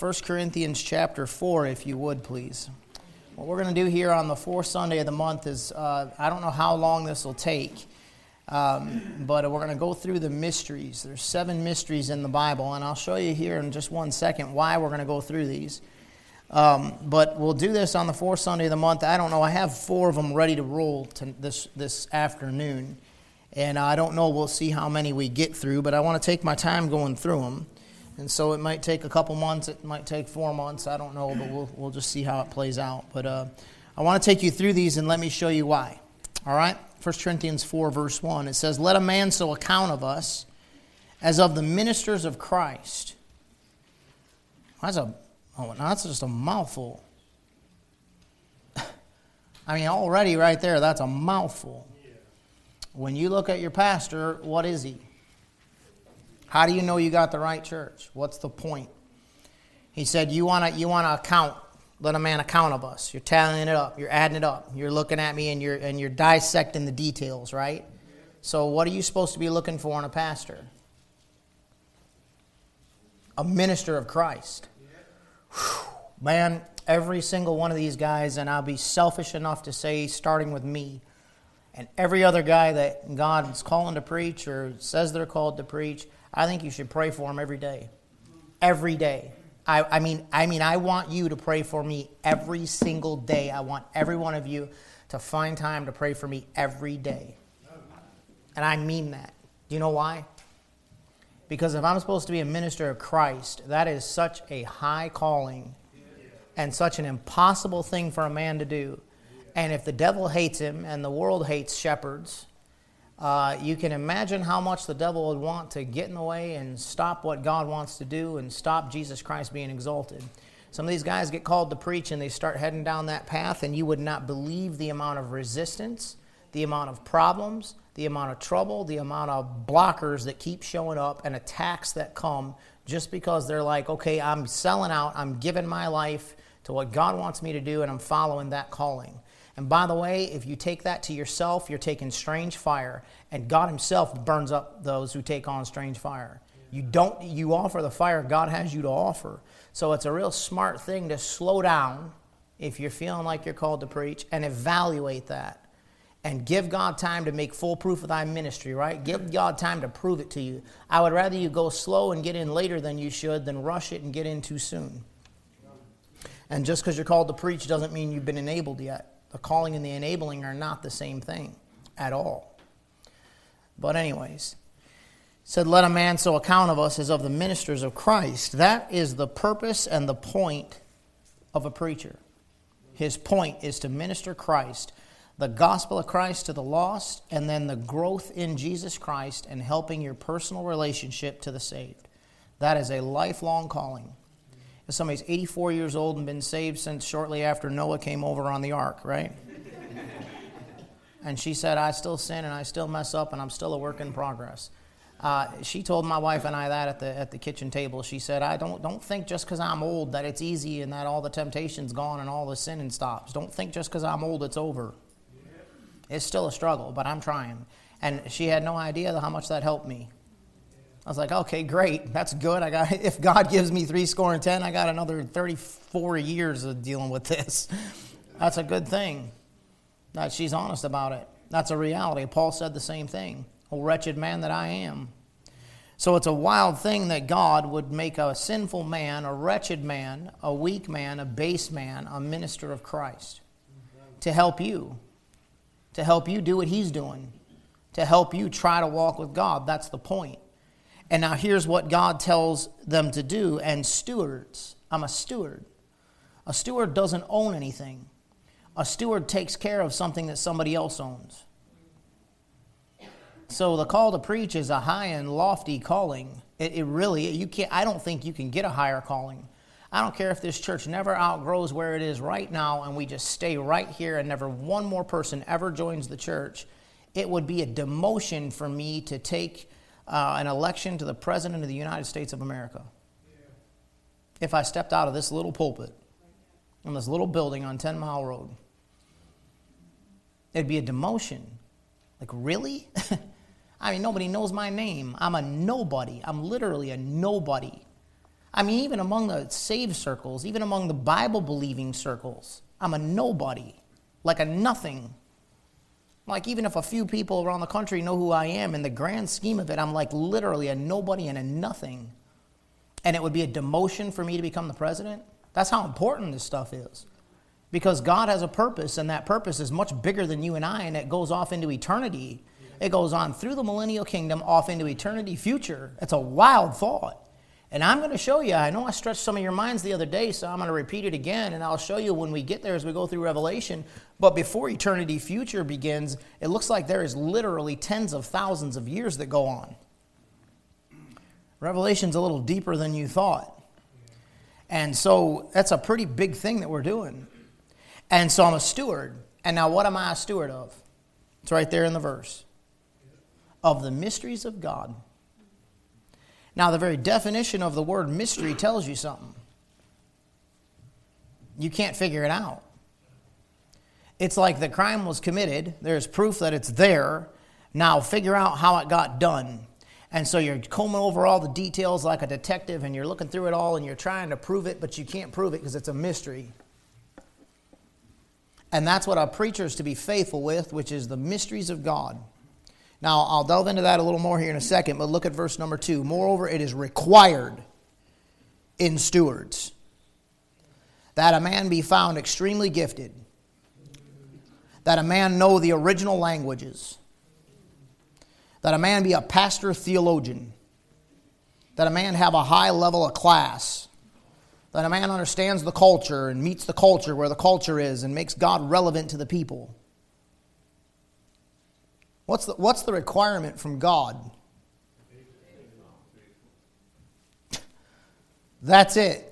1 Corinthians chapter 4, if you would, please. What we're going to do here on the fourth Sunday of the month is uh, I don't know how long this will take, um, but we're going to go through the mysteries. There's seven mysteries in the Bible, and I'll show you here in just one second why we're going to go through these. Um, but we'll do this on the fourth Sunday of the month. I don't know. I have four of them ready to roll to this this afternoon, and I don't know. We'll see how many we get through, but I want to take my time going through them. And so it might take a couple months, it might take four months, I don't know, but we'll, we'll just see how it plays out. But uh, I want to take you through these and let me show you why. All right? 1 Corinthians 4, verse 1. It says, Let a man so account of us as of the ministers of Christ. That's a oh, that's just a mouthful. I mean, already right there, that's a mouthful. When you look at your pastor, what is he? How do you know you got the right church? What's the point? He said, You want to you wanna account, let a man account of us. You're tallying it up, you're adding it up, you're looking at me and you're, and you're dissecting the details, right? So, what are you supposed to be looking for in a pastor? A minister of Christ. Whew. Man, every single one of these guys, and I'll be selfish enough to say, starting with me, and every other guy that God is calling to preach or says they're called to preach, I think you should pray for them every day. Every day. I, I, mean, I mean, I want you to pray for me every single day. I want every one of you to find time to pray for me every day. And I mean that. Do you know why? Because if I'm supposed to be a minister of Christ, that is such a high calling and such an impossible thing for a man to do. And if the devil hates him and the world hates shepherds, uh, you can imagine how much the devil would want to get in the way and stop what God wants to do and stop Jesus Christ being exalted. Some of these guys get called to preach and they start heading down that path, and you would not believe the amount of resistance, the amount of problems, the amount of trouble, the amount of blockers that keep showing up, and attacks that come just because they're like, okay, I'm selling out, I'm giving my life to what God wants me to do, and I'm following that calling. And by the way, if you take that to yourself, you're taking strange fire, and God Himself burns up those who take on strange fire. You don't you offer the fire God has you to offer. So it's a real smart thing to slow down if you're feeling like you're called to preach and evaluate that. And give God time to make full proof of thy ministry, right? Give God time to prove it to you. I would rather you go slow and get in later than you should than rush it and get in too soon. And just because you're called to preach doesn't mean you've been enabled yet. The calling and the enabling are not the same thing at all. But, anyways, said, Let a man so account of us as of the ministers of Christ. That is the purpose and the point of a preacher. His point is to minister Christ, the gospel of Christ to the lost, and then the growth in Jesus Christ and helping your personal relationship to the saved. That is a lifelong calling somebody's 84 years old and been saved since shortly after Noah came over on the ark, right? and she said, I still sin and I still mess up and I'm still a work in progress. Uh, she told my wife and I that at the, at the kitchen table. She said, I don't, don't think just because I'm old that it's easy and that all the temptation's gone and all the sinning stops. Don't think just because I'm old it's over. It's still a struggle, but I'm trying. And she had no idea how much that helped me. I was like, okay, great. That's good. I got if God gives me three score and ten, I got another 34 years of dealing with this. That's a good thing. That she's honest about it. That's a reality. Paul said the same thing. Oh, wretched man that I am. So it's a wild thing that God would make a sinful man, a wretched man, a weak man, a base man, a minister of Christ to help you, to help you do what he's doing, to help you try to walk with God. That's the point. And now here's what God tells them to do. And stewards, I'm a steward. A steward doesn't own anything, a steward takes care of something that somebody else owns. So the call to preach is a high and lofty calling. It, it, really, you can't, I don't think you can get a higher calling. I don't care if this church never outgrows where it is right now and we just stay right here and never one more person ever joins the church. It would be a demotion for me to take uh, an election to the President of the United States of America. If I stepped out of this little pulpit in this little building on 10 Mile Road, it'd be a demotion. Like, really? I mean, nobody knows my name. I'm a nobody. I'm literally a nobody. I mean, even among the saved circles, even among the Bible believing circles, I'm a nobody, like a nothing. Like, even if a few people around the country know who I am, in the grand scheme of it, I'm like literally a nobody and a nothing. And it would be a demotion for me to become the president. That's how important this stuff is. Because God has a purpose, and that purpose is much bigger than you and I, and it goes off into eternity. It goes on through the millennial kingdom, off into eternity future. It's a wild thought. And I'm going to show you, I know I stretched some of your minds the other day, so I'm going to repeat it again, and I'll show you when we get there as we go through Revelation. But before eternity future begins, it looks like there is literally tens of thousands of years that go on. Revelation's a little deeper than you thought. And so that's a pretty big thing that we're doing. And so I'm a steward. And now, what am I a steward of? It's right there in the verse of the mysteries of God. Now, the very definition of the word mystery tells you something. You can't figure it out. It's like the crime was committed, there's proof that it's there. Now, figure out how it got done. And so you're combing over all the details like a detective and you're looking through it all and you're trying to prove it, but you can't prove it because it's a mystery. And that's what a preacher is to be faithful with, which is the mysteries of God. Now, I'll delve into that a little more here in a second, but look at verse number two. Moreover, it is required in stewards that a man be found extremely gifted, that a man know the original languages, that a man be a pastor theologian, that a man have a high level of class, that a man understands the culture and meets the culture where the culture is and makes God relevant to the people. What's the, what's the requirement from God? That's it.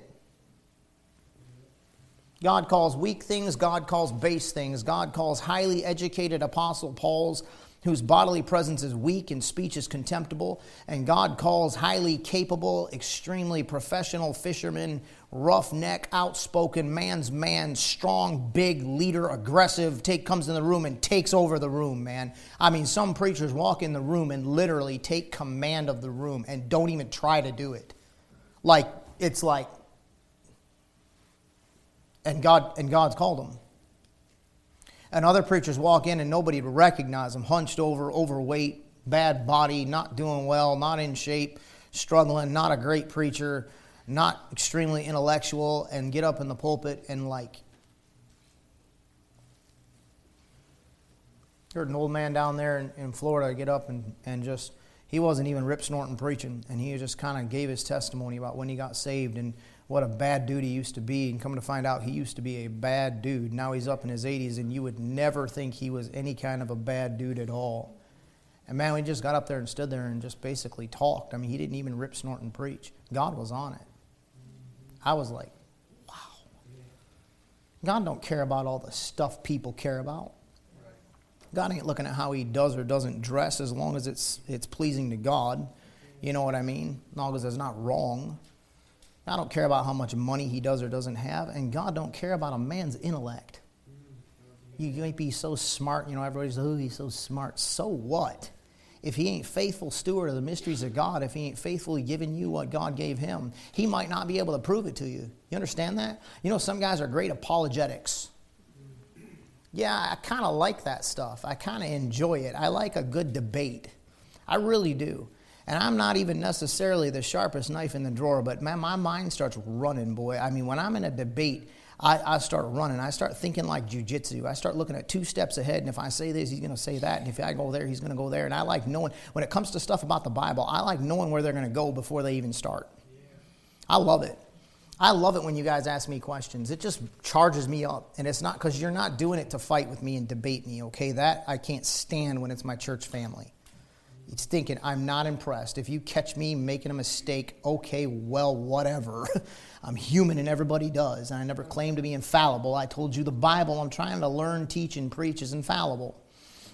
God calls weak things, God calls base things, God calls highly educated apostle Paul's whose bodily presence is weak and speech is contemptible, and God calls highly capable, extremely professional fishermen, roughneck, outspoken, man's man, strong, big leader, aggressive, take comes in the room and takes over the room, man. I mean, some preachers walk in the room and literally take command of the room and don't even try to do it. Like it's like and God and God's called them. And other preachers walk in and nobody would recognize them, hunched over, overweight, bad body, not doing well, not in shape, struggling, not a great preacher, not extremely intellectual, and get up in the pulpit and like. Heard an old man down there in, in Florida get up and, and just, he wasn't even rip snorting preaching, and he just kind of gave his testimony about when he got saved and what a bad dude he used to be, and come to find out he used to be a bad dude. Now he's up in his 80s, and you would never think he was any kind of a bad dude at all. And man, we just got up there and stood there and just basically talked. I mean, he didn't even rip, snort, and preach. God was on it. I was like, wow. God don't care about all the stuff people care about. God ain't looking at how he does or doesn't dress as long as it's, it's pleasing to God. You know what I mean? As long as it's not wrong. I don't care about how much money he does or doesn't have, and God don't care about a man's intellect. You might be so smart, you know, everybody's, oh, he's so smart. So what? If he ain't faithful steward of the mysteries of God, if he ain't faithfully giving you what God gave him, he might not be able to prove it to you. You understand that? You know, some guys are great apologetics. Yeah, I kind of like that stuff. I kind of enjoy it. I like a good debate. I really do. And I'm not even necessarily the sharpest knife in the drawer, but man, my mind starts running, boy. I mean, when I'm in a debate, I, I start running. I start thinking like jujitsu. I start looking at two steps ahead, and if I say this, he's going to say that. And if I go there, he's going to go there. And I like knowing, when it comes to stuff about the Bible, I like knowing where they're going to go before they even start. I love it. I love it when you guys ask me questions. It just charges me up. And it's not because you're not doing it to fight with me and debate me, okay? That I can't stand when it's my church family. He's thinking, I'm not impressed. If you catch me making a mistake, okay, well, whatever. I'm human and everybody does. And I never claim to be infallible. I told you the Bible I'm trying to learn, teach, and preach is infallible.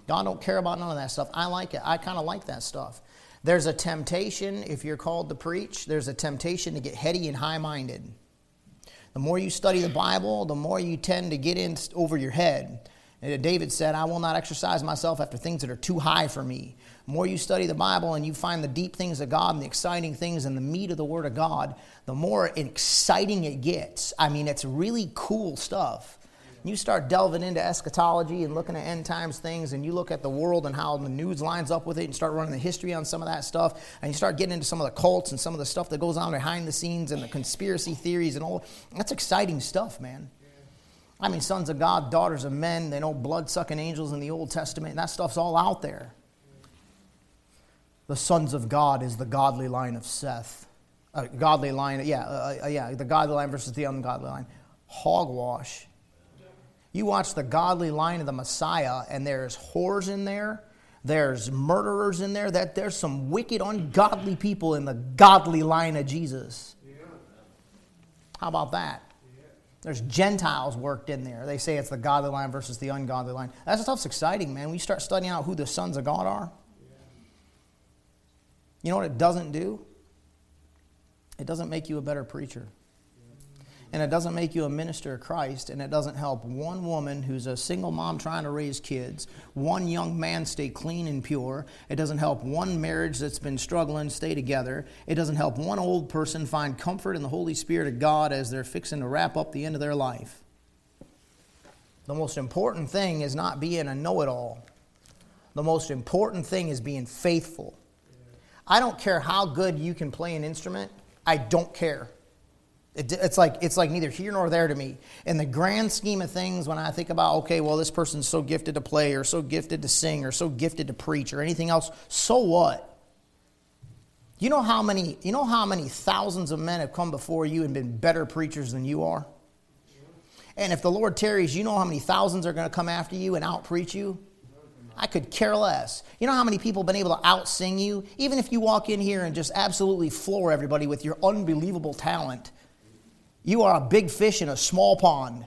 God don't care about none of that stuff. I like it. I kind of like that stuff. There's a temptation, if you're called to preach, there's a temptation to get heady and high minded. The more you study the Bible, the more you tend to get in over your head. David said, I will not exercise myself after things that are too high for me. The more you study the Bible and you find the deep things of God and the exciting things and the meat of the Word of God, the more exciting it gets. I mean, it's really cool stuff. You start delving into eschatology and looking at end times things, and you look at the world and how the news lines up with it, and start running the history on some of that stuff, and you start getting into some of the cults and some of the stuff that goes on behind the scenes and the conspiracy theories and all. That's exciting stuff, man. I mean, sons of God, daughters of men, they know blood sucking angels in the Old Testament. That stuff's all out there. The sons of God is the godly line of Seth. Uh, godly line, yeah, uh, uh, yeah, the godly line versus the ungodly line. Hogwash. You watch the godly line of the Messiah, and there's whores in there, there's murderers in there, that there's some wicked, ungodly people in the godly line of Jesus. How about that? There's Gentiles worked in there. They say it's the godly line versus the ungodly line. That stuff's exciting, man. When you start studying out who the sons of God are, you know what it doesn't do? It doesn't make you a better preacher. And it doesn't make you a minister of Christ, and it doesn't help one woman who's a single mom trying to raise kids, one young man stay clean and pure. It doesn't help one marriage that's been struggling stay together. It doesn't help one old person find comfort in the Holy Spirit of God as they're fixing to wrap up the end of their life. The most important thing is not being a know it all, the most important thing is being faithful. I don't care how good you can play an instrument, I don't care. It, it's like it's like neither here nor there to me. In the grand scheme of things, when I think about okay, well, this person's so gifted to play, or so gifted to sing, or so gifted to preach, or anything else, so what? You know how many you know how many thousands of men have come before you and been better preachers than you are? And if the Lord tarries, you know how many thousands are going to come after you and out preach you? I could care less. You know how many people have been able to out sing you? Even if you walk in here and just absolutely floor everybody with your unbelievable talent, you are a big fish in a small pond.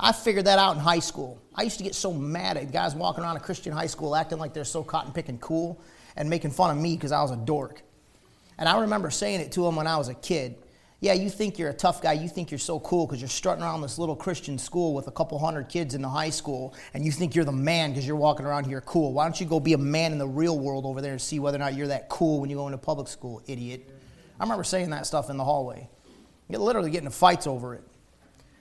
I figured that out in high school. I used to get so mad at guys walking around a Christian high school acting like they're so cotton picking cool and making fun of me because I was a dork. And I remember saying it to them when I was a kid. Yeah, you think you're a tough guy. You think you're so cool because you're strutting around this little Christian school with a couple hundred kids in the high school, and you think you're the man because you're walking around here cool. Why don't you go be a man in the real world over there and see whether or not you're that cool when you go into public school, idiot? I remember saying that stuff in the hallway. You literally get into fights over it.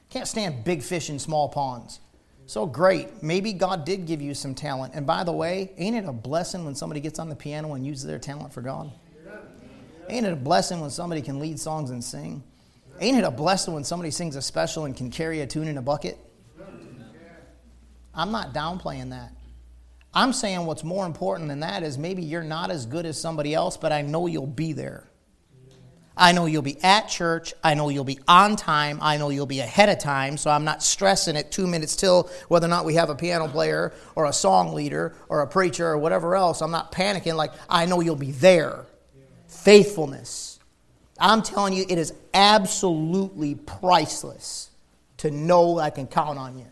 Can't stand big fish in small ponds. So great. Maybe God did give you some talent. And by the way, ain't it a blessing when somebody gets on the piano and uses their talent for God? Ain't it a blessing when somebody can lead songs and sing? Ain't it a blessing when somebody sings a special and can carry a tune in a bucket? I'm not downplaying that. I'm saying what's more important than that is maybe you're not as good as somebody else, but I know you'll be there. I know you'll be at church. I know you'll be on time. I know you'll be ahead of time. So I'm not stressing it two minutes till whether or not we have a piano player or a song leader or a preacher or whatever else. I'm not panicking. Like, I know you'll be there. Faithfulness. I'm telling you, it is absolutely priceless to know I can count on you.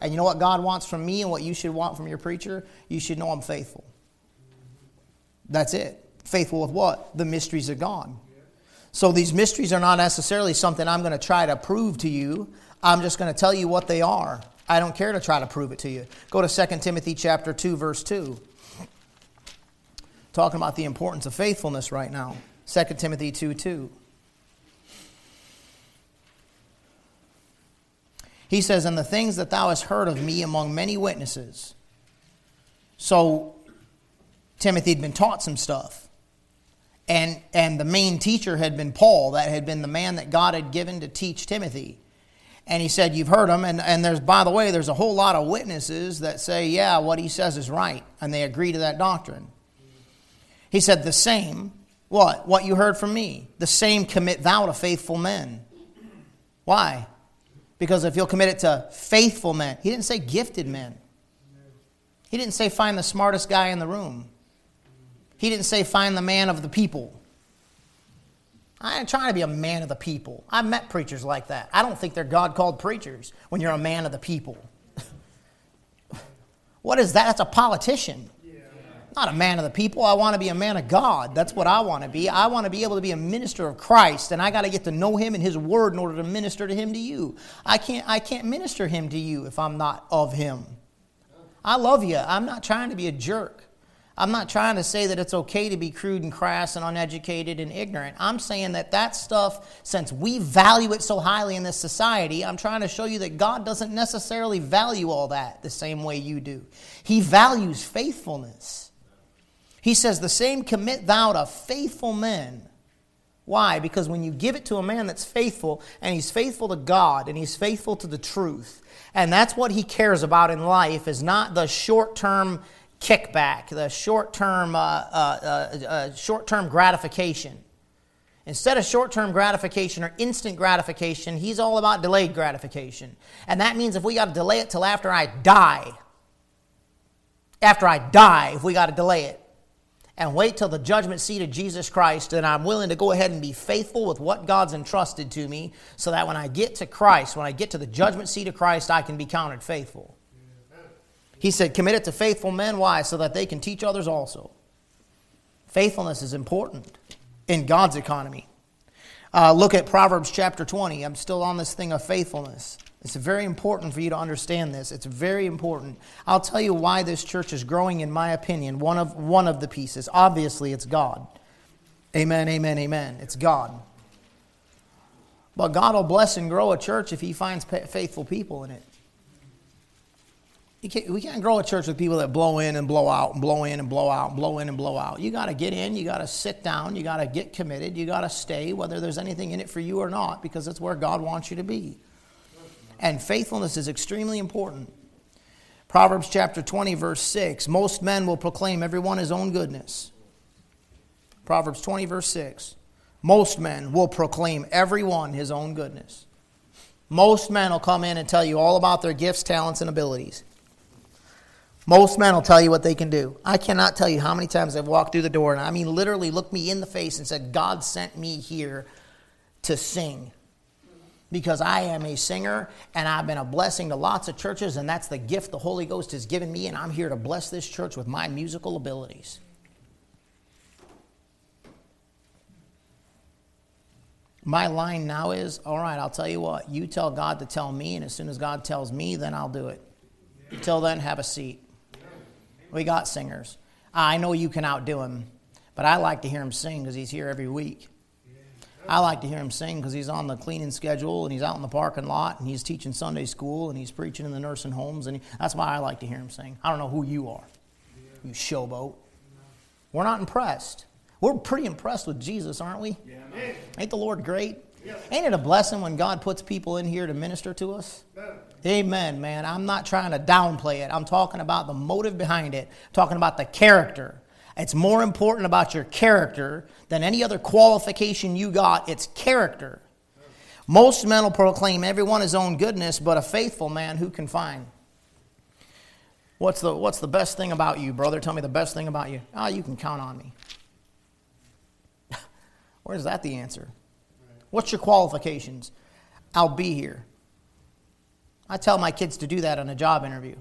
And you know what God wants from me and what you should want from your preacher? You should know I'm faithful. That's it. Faithful with what? The mysteries of God. So these mysteries are not necessarily something I'm going to try to prove to you. I'm just going to tell you what they are. I don't care to try to prove it to you. Go to 2 Timothy chapter 2 verse 2. Talking about the importance of faithfulness right now. 2 Timothy 2 2. He says, And the things that thou hast heard of me among many witnesses. So Timothy had been taught some stuff. And, and the main teacher had been Paul, that had been the man that God had given to teach Timothy. And he said, You've heard him. And, and there's, by the way, there's a whole lot of witnesses that say, Yeah, what he says is right. And they agree to that doctrine. He said, The same, what? What you heard from me. The same commit thou to faithful men. Why? Because if you'll commit it to faithful men, he didn't say gifted men. He didn't say find the smartest guy in the room. He didn't say, find the man of the people. I ain't trying to be a man of the people. I've met preachers like that. I don't think they're God called preachers when you're a man of the people. what is that? That's a politician. not a man of the people. I want to be a man of God. That's what I want to be. I want to be able to be a minister of Christ, and I got to get to know Him and His Word in order to minister to Him to you. I can't, I can't minister Him to you if I'm not of Him. I love you. I'm not trying to be a jerk. I'm not trying to say that it's okay to be crude and crass and uneducated and ignorant. I'm saying that that stuff, since we value it so highly in this society, I'm trying to show you that God doesn't necessarily value all that the same way you do. He values faithfulness. He says, The same commit thou to faithful men. Why? Because when you give it to a man that's faithful, and he's faithful to God, and he's faithful to the truth, and that's what he cares about in life, is not the short term kickback, the short term uh, uh, uh, uh short term gratification. Instead of short term gratification or instant gratification, he's all about delayed gratification. And that means if we got to delay it till after I die, after I die, if we got to delay it, and wait till the judgment seat of Jesus Christ, then I'm willing to go ahead and be faithful with what God's entrusted to me so that when I get to Christ, when I get to the judgment seat of Christ, I can be counted faithful. He said, Commit it to faithful men. Why? So that they can teach others also. Faithfulness is important in God's economy. Uh, look at Proverbs chapter 20. I'm still on this thing of faithfulness. It's very important for you to understand this. It's very important. I'll tell you why this church is growing, in my opinion. One of, one of the pieces. Obviously, it's God. Amen, amen, amen. It's God. But God will bless and grow a church if He finds faithful people in it. Can't, we can't grow a church with people that blow in and blow out and blow in and blow out and blow in and blow out. You got to get in, you got to sit down, you got to get committed, you got to stay, whether there's anything in it for you or not, because that's where God wants you to be. And faithfulness is extremely important. Proverbs chapter 20, verse 6 Most men will proclaim everyone his own goodness. Proverbs 20, verse 6 Most men will proclaim everyone his own goodness. Most men will come in and tell you all about their gifts, talents, and abilities. Most men will tell you what they can do. I cannot tell you how many times I've walked through the door and I mean literally looked me in the face and said, God sent me here to sing. Because I am a singer and I've been a blessing to lots of churches, and that's the gift the Holy Ghost has given me, and I'm here to bless this church with my musical abilities. My line now is all right, I'll tell you what, you tell God to tell me, and as soon as God tells me, then I'll do it. Until then, have a seat. We got singers. I know you can outdo him, but I like to hear him sing because he's here every week. I like to hear him sing because he's on the cleaning schedule and he's out in the parking lot and he's teaching Sunday school and he's preaching in the nursing homes and he, that's why I like to hear him sing. I don't know who you are, you showboat. We're not impressed. We're pretty impressed with Jesus, aren't we? Ain't the Lord great? Ain't it a blessing when God puts people in here to minister to us? Amen, man. I'm not trying to downplay it. I'm talking about the motive behind it, I'm talking about the character. It's more important about your character than any other qualification you got. It's character. Most men will proclaim everyone his own goodness, but a faithful man who can find? What's the, what's the best thing about you, brother? Tell me the best thing about you. Ah, oh, you can count on me. Where's that the answer? What's your qualifications? I'll be here. I tell my kids to do that on a job interview.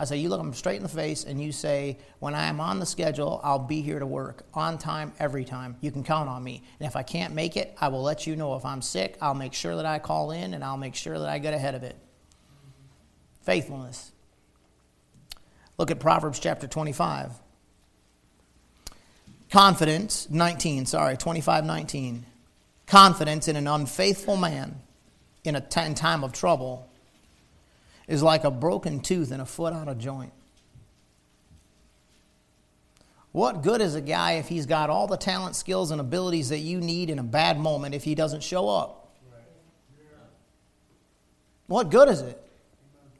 I say, you look them straight in the face and you say, when I am on the schedule, I'll be here to work on time, every time. You can count on me. And if I can't make it, I will let you know. If I'm sick, I'll make sure that I call in and I'll make sure that I get ahead of it. Faithfulness. Look at Proverbs chapter 25. Confidence, 19, sorry, 25, 19. Confidence in an unfaithful man in a t- in time of trouble is like a broken tooth and a foot out of joint. What good is a guy if he's got all the talent, skills, and abilities that you need in a bad moment if he doesn't show up? What good is it?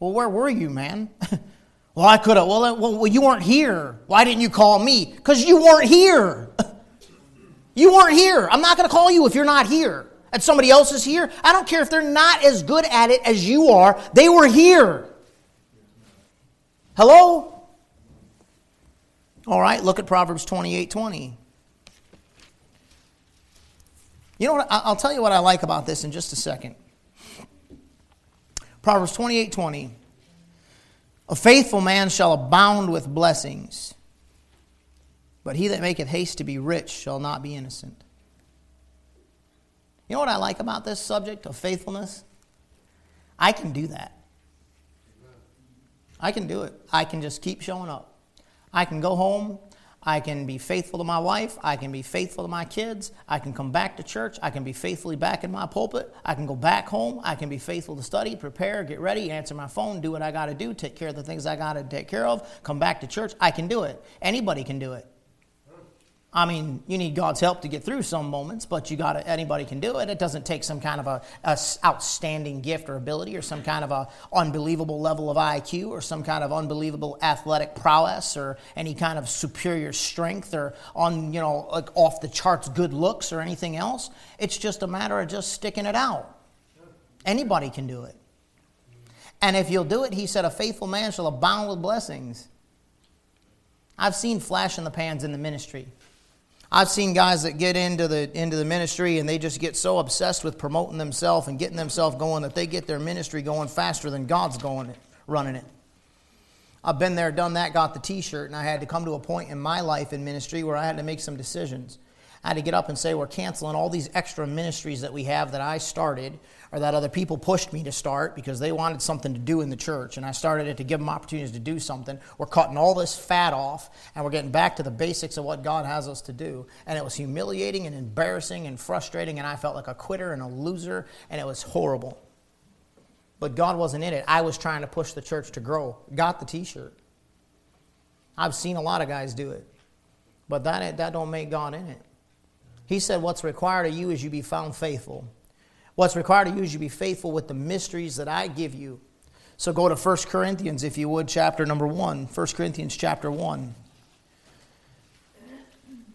Well, where were you, man? well, I could have. Well, well, you weren't here. Why didn't you call me? Because you weren't here. you weren't here. I'm not going to call you if you're not here and somebody else is here. I don't care if they're not as good at it as you are, they were here. Hello? All right, look at Proverbs 28 20. You know what? I'll tell you what I like about this in just a second. Proverbs 28 20. A faithful man shall abound with blessings, But he that maketh haste to be rich shall not be innocent. You know what I like about this subject of faithfulness? I can do that. I can do it. I can just keep showing up. I can go home. I can be faithful to my wife. I can be faithful to my kids. I can come back to church. I can be faithfully back in my pulpit. I can go back home. I can be faithful to study, prepare, get ready, answer my phone, do what I got to do, take care of the things I got to take care of, come back to church. I can do it. Anybody can do it. I mean, you need God's help to get through some moments, but you got anybody can do it. It doesn't take some kind of a, a, outstanding gift or ability or some kind of a unbelievable level of IQ or some kind of unbelievable athletic prowess or any kind of superior strength or on, you know, like off the charts good looks or anything else. It's just a matter of just sticking it out. Anybody can do it. And if you'll do it, he said, a faithful man shall abound with blessings. I've seen flash in the pans in the ministry. I've seen guys that get into the into the ministry and they just get so obsessed with promoting themselves and getting themselves going that they get their ministry going faster than God's going it running it. I've been there, done that, got the t-shirt, and I had to come to a point in my life in ministry where I had to make some decisions. I had to get up and say, we're canceling all these extra ministries that we have that I started or that other people pushed me to start because they wanted something to do in the church. And I started it to give them opportunities to do something. We're cutting all this fat off and we're getting back to the basics of what God has us to do. And it was humiliating and embarrassing and frustrating. And I felt like a quitter and a loser. And it was horrible. But God wasn't in it. I was trying to push the church to grow. Got the t shirt. I've seen a lot of guys do it. But that, that don't make God in it. He said, What's required of you is you be found faithful. What's required of you is you be faithful with the mysteries that I give you. So go to 1 Corinthians, if you would, chapter number 1. 1 Corinthians chapter 1.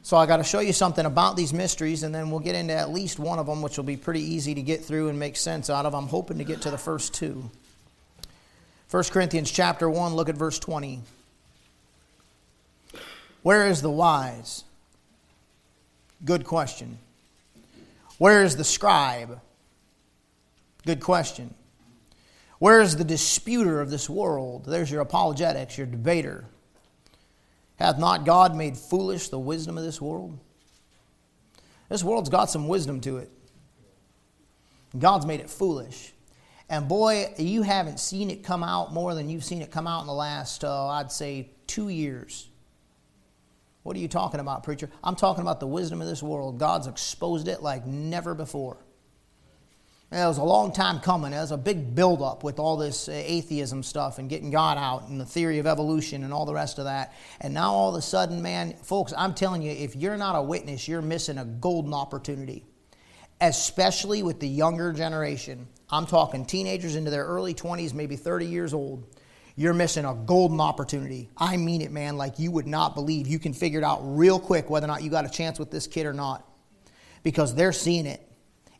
So I got to show you something about these mysteries, and then we'll get into at least one of them, which will be pretty easy to get through and make sense out of. I'm hoping to get to the first two. 1 Corinthians chapter 1, look at verse 20. Where is the wise? Good question. Where is the scribe? Good question. Where is the disputer of this world? There's your apologetics, your debater. Hath not God made foolish the wisdom of this world? This world's got some wisdom to it. God's made it foolish. And boy, you haven't seen it come out more than you've seen it come out in the last, uh, I'd say, two years. What are you talking about, preacher? I'm talking about the wisdom of this world. God's exposed it like never before. It was a long time coming. It was a big buildup with all this uh, atheism stuff and getting God out and the theory of evolution and all the rest of that. And now all of a sudden, man, folks, I'm telling you, if you're not a witness, you're missing a golden opportunity, especially with the younger generation. I'm talking teenagers into their early 20s, maybe 30 years old. You're missing a golden opportunity. I mean it, man, like you would not believe. You can figure it out real quick whether or not you got a chance with this kid or not because they're seeing it.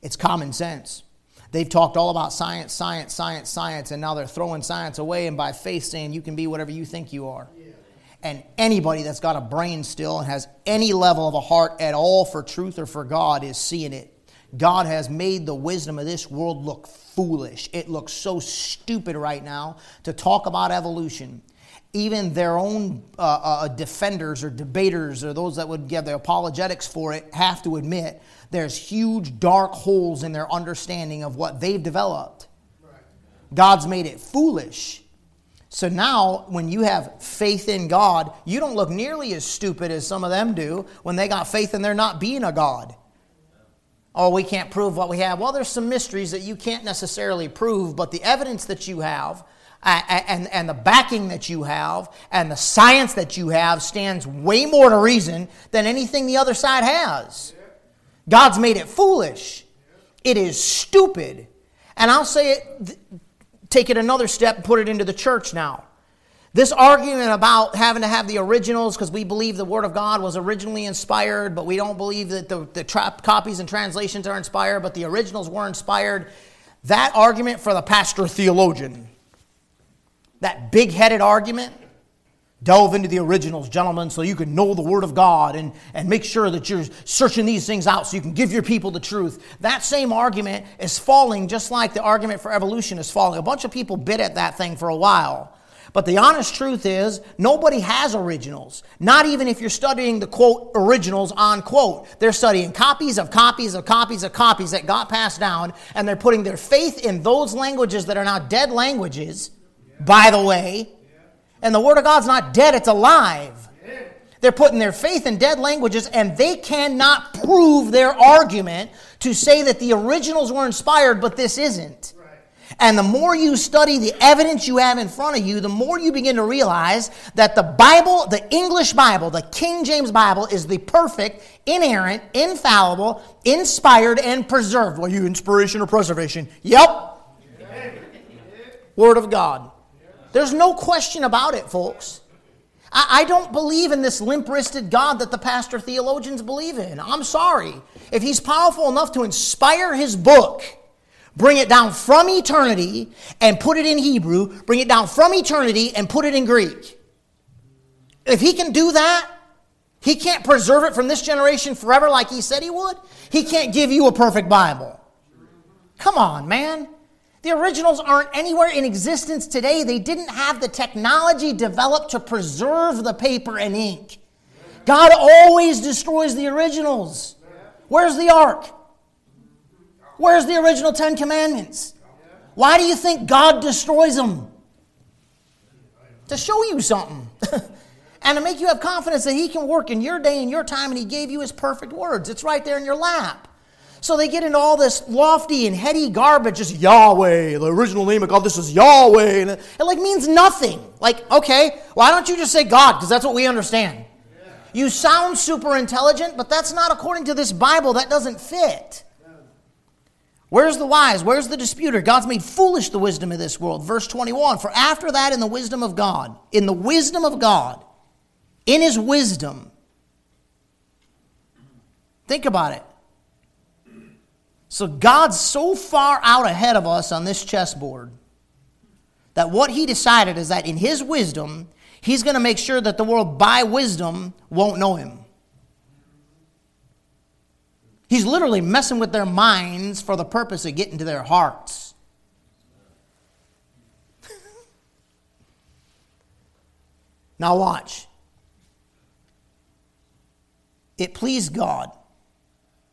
It's common sense. They've talked all about science, science, science, science, and now they're throwing science away and by faith saying you can be whatever you think you are. And anybody that's got a brain still and has any level of a heart at all for truth or for God is seeing it. God has made the wisdom of this world look foolish. It looks so stupid right now to talk about evolution. Even their own uh, uh, defenders or debaters or those that would give the apologetics for it have to admit there's huge dark holes in their understanding of what they've developed. God's made it foolish. So now, when you have faith in God, you don't look nearly as stupid as some of them do when they got faith in there not being a God. Oh, we can't prove what we have. Well, there's some mysteries that you can't necessarily prove, but the evidence that you have and, and the backing that you have and the science that you have stands way more to reason than anything the other side has. God's made it foolish. It is stupid. And I'll say it, take it another step and put it into the church now. This argument about having to have the originals because we believe the Word of God was originally inspired, but we don't believe that the, the copies and translations are inspired, but the originals were inspired. That argument for the pastor theologian, that big headed argument, Delve into the originals, gentlemen, so you can know the Word of God and, and make sure that you're searching these things out so you can give your people the truth. That same argument is falling just like the argument for evolution is falling. A bunch of people bit at that thing for a while. But the honest truth is, nobody has originals. Not even if you're studying the quote originals on quote. They're studying copies of copies of copies of copies that got passed down, and they're putting their faith in those languages that are now dead languages, by the way. And the Word of God's not dead, it's alive. They're putting their faith in dead languages, and they cannot prove their argument to say that the originals were inspired, but this isn't. And the more you study the evidence you have in front of you, the more you begin to realize that the Bible, the English Bible, the King James Bible, is the perfect, inerrant, infallible, inspired, and preserved. Well, you inspiration or preservation? Yep. Word of God. There's no question about it, folks. I, don't believe in this limp wristed God that the pastor theologians believe in. I'm sorry. If he's powerful enough to inspire his book, bring it down from eternity and put it in Hebrew, bring it down from eternity and put it in Greek. If he can do that, he can't preserve it from this generation forever like he said he would. He can't give you a perfect Bible. Come on, man. The originals aren't anywhere in existence today. They didn't have the technology developed to preserve the paper and ink. God always destroys the originals. Where's the ark? Where's the original Ten Commandments? Why do you think God destroys them? To show you something. and to make you have confidence that He can work in your day and your time, and He gave you His perfect words. It's right there in your lap. So they get into all this lofty and heady garbage, just Yahweh, the original name of God, this is Yahweh. And it, it like means nothing. Like, okay, why don't you just say God? Because that's what we understand. You sound super intelligent, but that's not according to this Bible. That doesn't fit. Where's the wise? Where's the disputer? God's made foolish the wisdom of this world. Verse 21 For after that, in the wisdom of God, in the wisdom of God, in his wisdom, think about it. So God's so far out ahead of us on this chessboard that what he decided is that in his wisdom, he's going to make sure that the world by wisdom won't know him. He's literally messing with their minds for the purpose of getting to their hearts. now, watch. It pleased God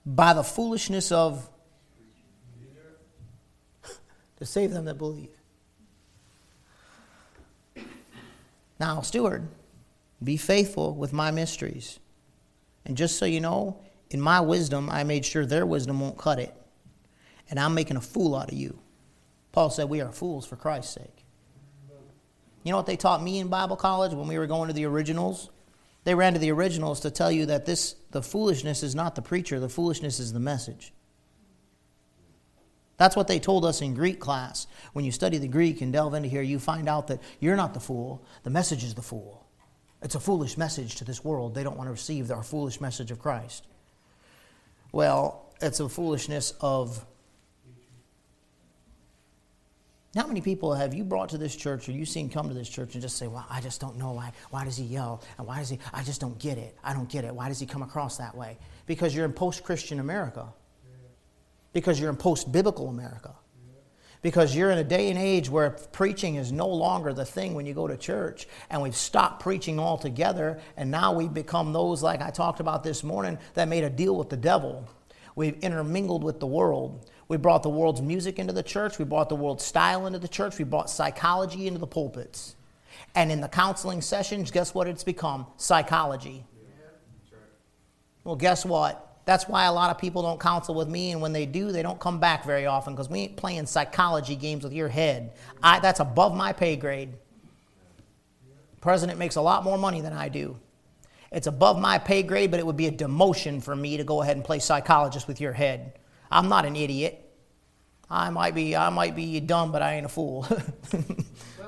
by the foolishness of to save them that believe. Now, steward, be faithful with my mysteries. And just so you know, in my wisdom, I made sure their wisdom won't cut it. And I'm making a fool out of you. Paul said, We are fools for Christ's sake. You know what they taught me in Bible college when we were going to the originals? They ran to the originals to tell you that this the foolishness is not the preacher, the foolishness is the message. That's what they told us in Greek class. When you study the Greek and delve into here, you find out that you're not the fool, the message is the fool. It's a foolish message to this world. They don't want to receive our foolish message of Christ. Well, it's a foolishness of. How many people have you brought to this church or you seen come to this church and just say, Well, I just don't know why why does he yell? And why does he I just don't get it. I don't get it. Why does he come across that way? Because you're in post Christian America because you're in post biblical America. Because you're in a day and age where preaching is no longer the thing when you go to church, and we've stopped preaching altogether, and now we've become those, like I talked about this morning, that made a deal with the devil. We've intermingled with the world. We brought the world's music into the church, we brought the world's style into the church, we brought psychology into the pulpits. And in the counseling sessions, guess what it's become? Psychology. Well, guess what? That's why a lot of people don't counsel with me, and when they do, they don't come back very often because we ain't playing psychology games with your head. I, that's above my pay grade. President makes a lot more money than I do. It's above my pay grade, but it would be a demotion for me to go ahead and play psychologist with your head. I'm not an idiot. I might be, I might be dumb, but I ain't a fool.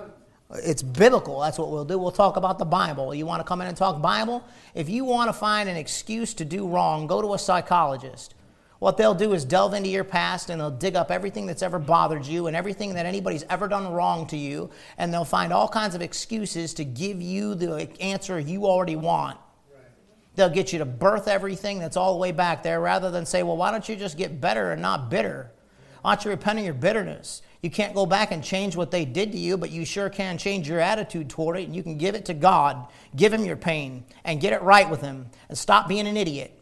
It's biblical. That's what we'll do. We'll talk about the Bible. You want to come in and talk Bible? If you want to find an excuse to do wrong, go to a psychologist. What they'll do is delve into your past and they'll dig up everything that's ever bothered you and everything that anybody's ever done wrong to you, and they'll find all kinds of excuses to give you the answer you already want. They'll get you to birth everything that's all the way back there rather than say, well, why don't you just get better and not bitter? Why don't you repent of your bitterness? You can't go back and change what they did to you, but you sure can change your attitude toward it, and you can give it to God. Give Him your pain and get it right with Him and stop being an idiot.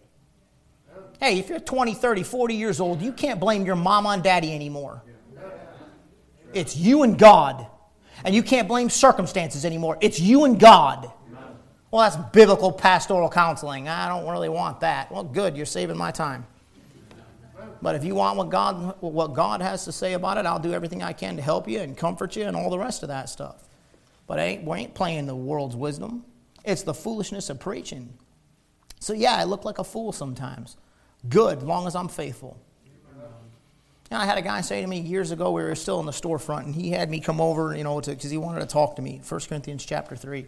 Hey, if you're 20, 30, 40 years old, you can't blame your mama and daddy anymore. It's you and God. And you can't blame circumstances anymore. It's you and God. Well, that's biblical pastoral counseling. I don't really want that. Well, good, you're saving my time. But if you want what God, what God has to say about it, I'll do everything I can to help you and comfort you and all the rest of that stuff. But ain't, we ain't playing the world's wisdom. It's the foolishness of preaching. So, yeah, I look like a fool sometimes. Good, long as I'm faithful. And I had a guy say to me years ago, we were still in the storefront, and he had me come over, you know, because he wanted to talk to me. 1 Corinthians chapter 3.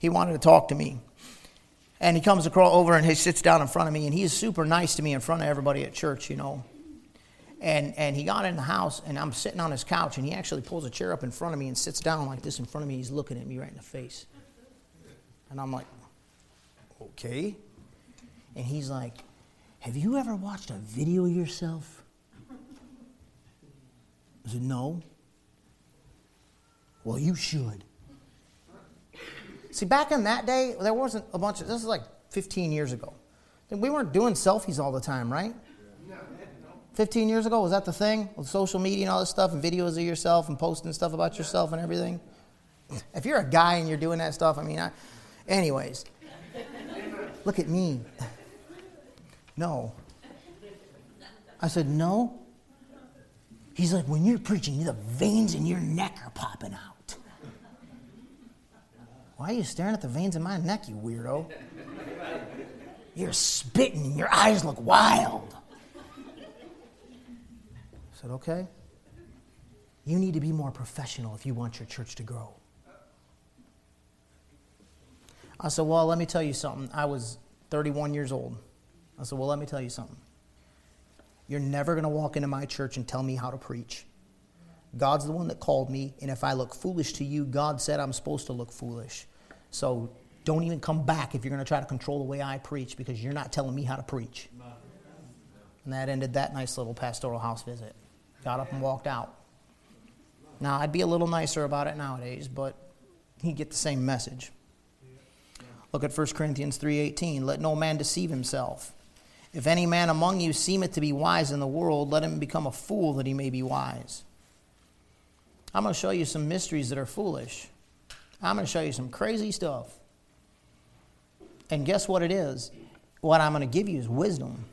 He wanted to talk to me. And he comes across over and he sits down in front of me, and he's super nice to me in front of everybody at church, you know. And, and he got in the house, and I'm sitting on his couch, and he actually pulls a chair up in front of me and sits down like this in front of me. He's looking at me right in the face. And I'm like, okay. And he's like, have you ever watched a video of yourself? I said, No. Well, you should. See, back in that day, there wasn't a bunch of, this is like 15 years ago. We weren't doing selfies all the time, right? 15 years ago, was that the thing? With social media and all this stuff and videos of yourself and posting stuff about yourself and everything? If you're a guy and you're doing that stuff, I mean, I, anyways, look at me. No. I said, No. He's like, When you're preaching, the veins in your neck are popping out. Why are you staring at the veins in my neck, you weirdo? You're spitting and your eyes look wild. I said, Okay. You need to be more professional if you want your church to grow. I said, Well, let me tell you something. I was 31 years old. I said, Well, let me tell you something. You're never going to walk into my church and tell me how to preach. God's the one that called me, and if I look foolish to you, God said I'm supposed to look foolish. So don't even come back if you're going to try to control the way I preach because you're not telling me how to preach. And that ended that nice little pastoral house visit. Got up and walked out. Now, I'd be a little nicer about it nowadays, but he'd get the same message. Look at 1 Corinthians 3:18. Let no man deceive himself. If any man among you seemeth to be wise in the world, let him become a fool that he may be wise. I'm going to show you some mysteries that are foolish. I'm going to show you some crazy stuff. And guess what it is? What I'm going to give you is wisdom.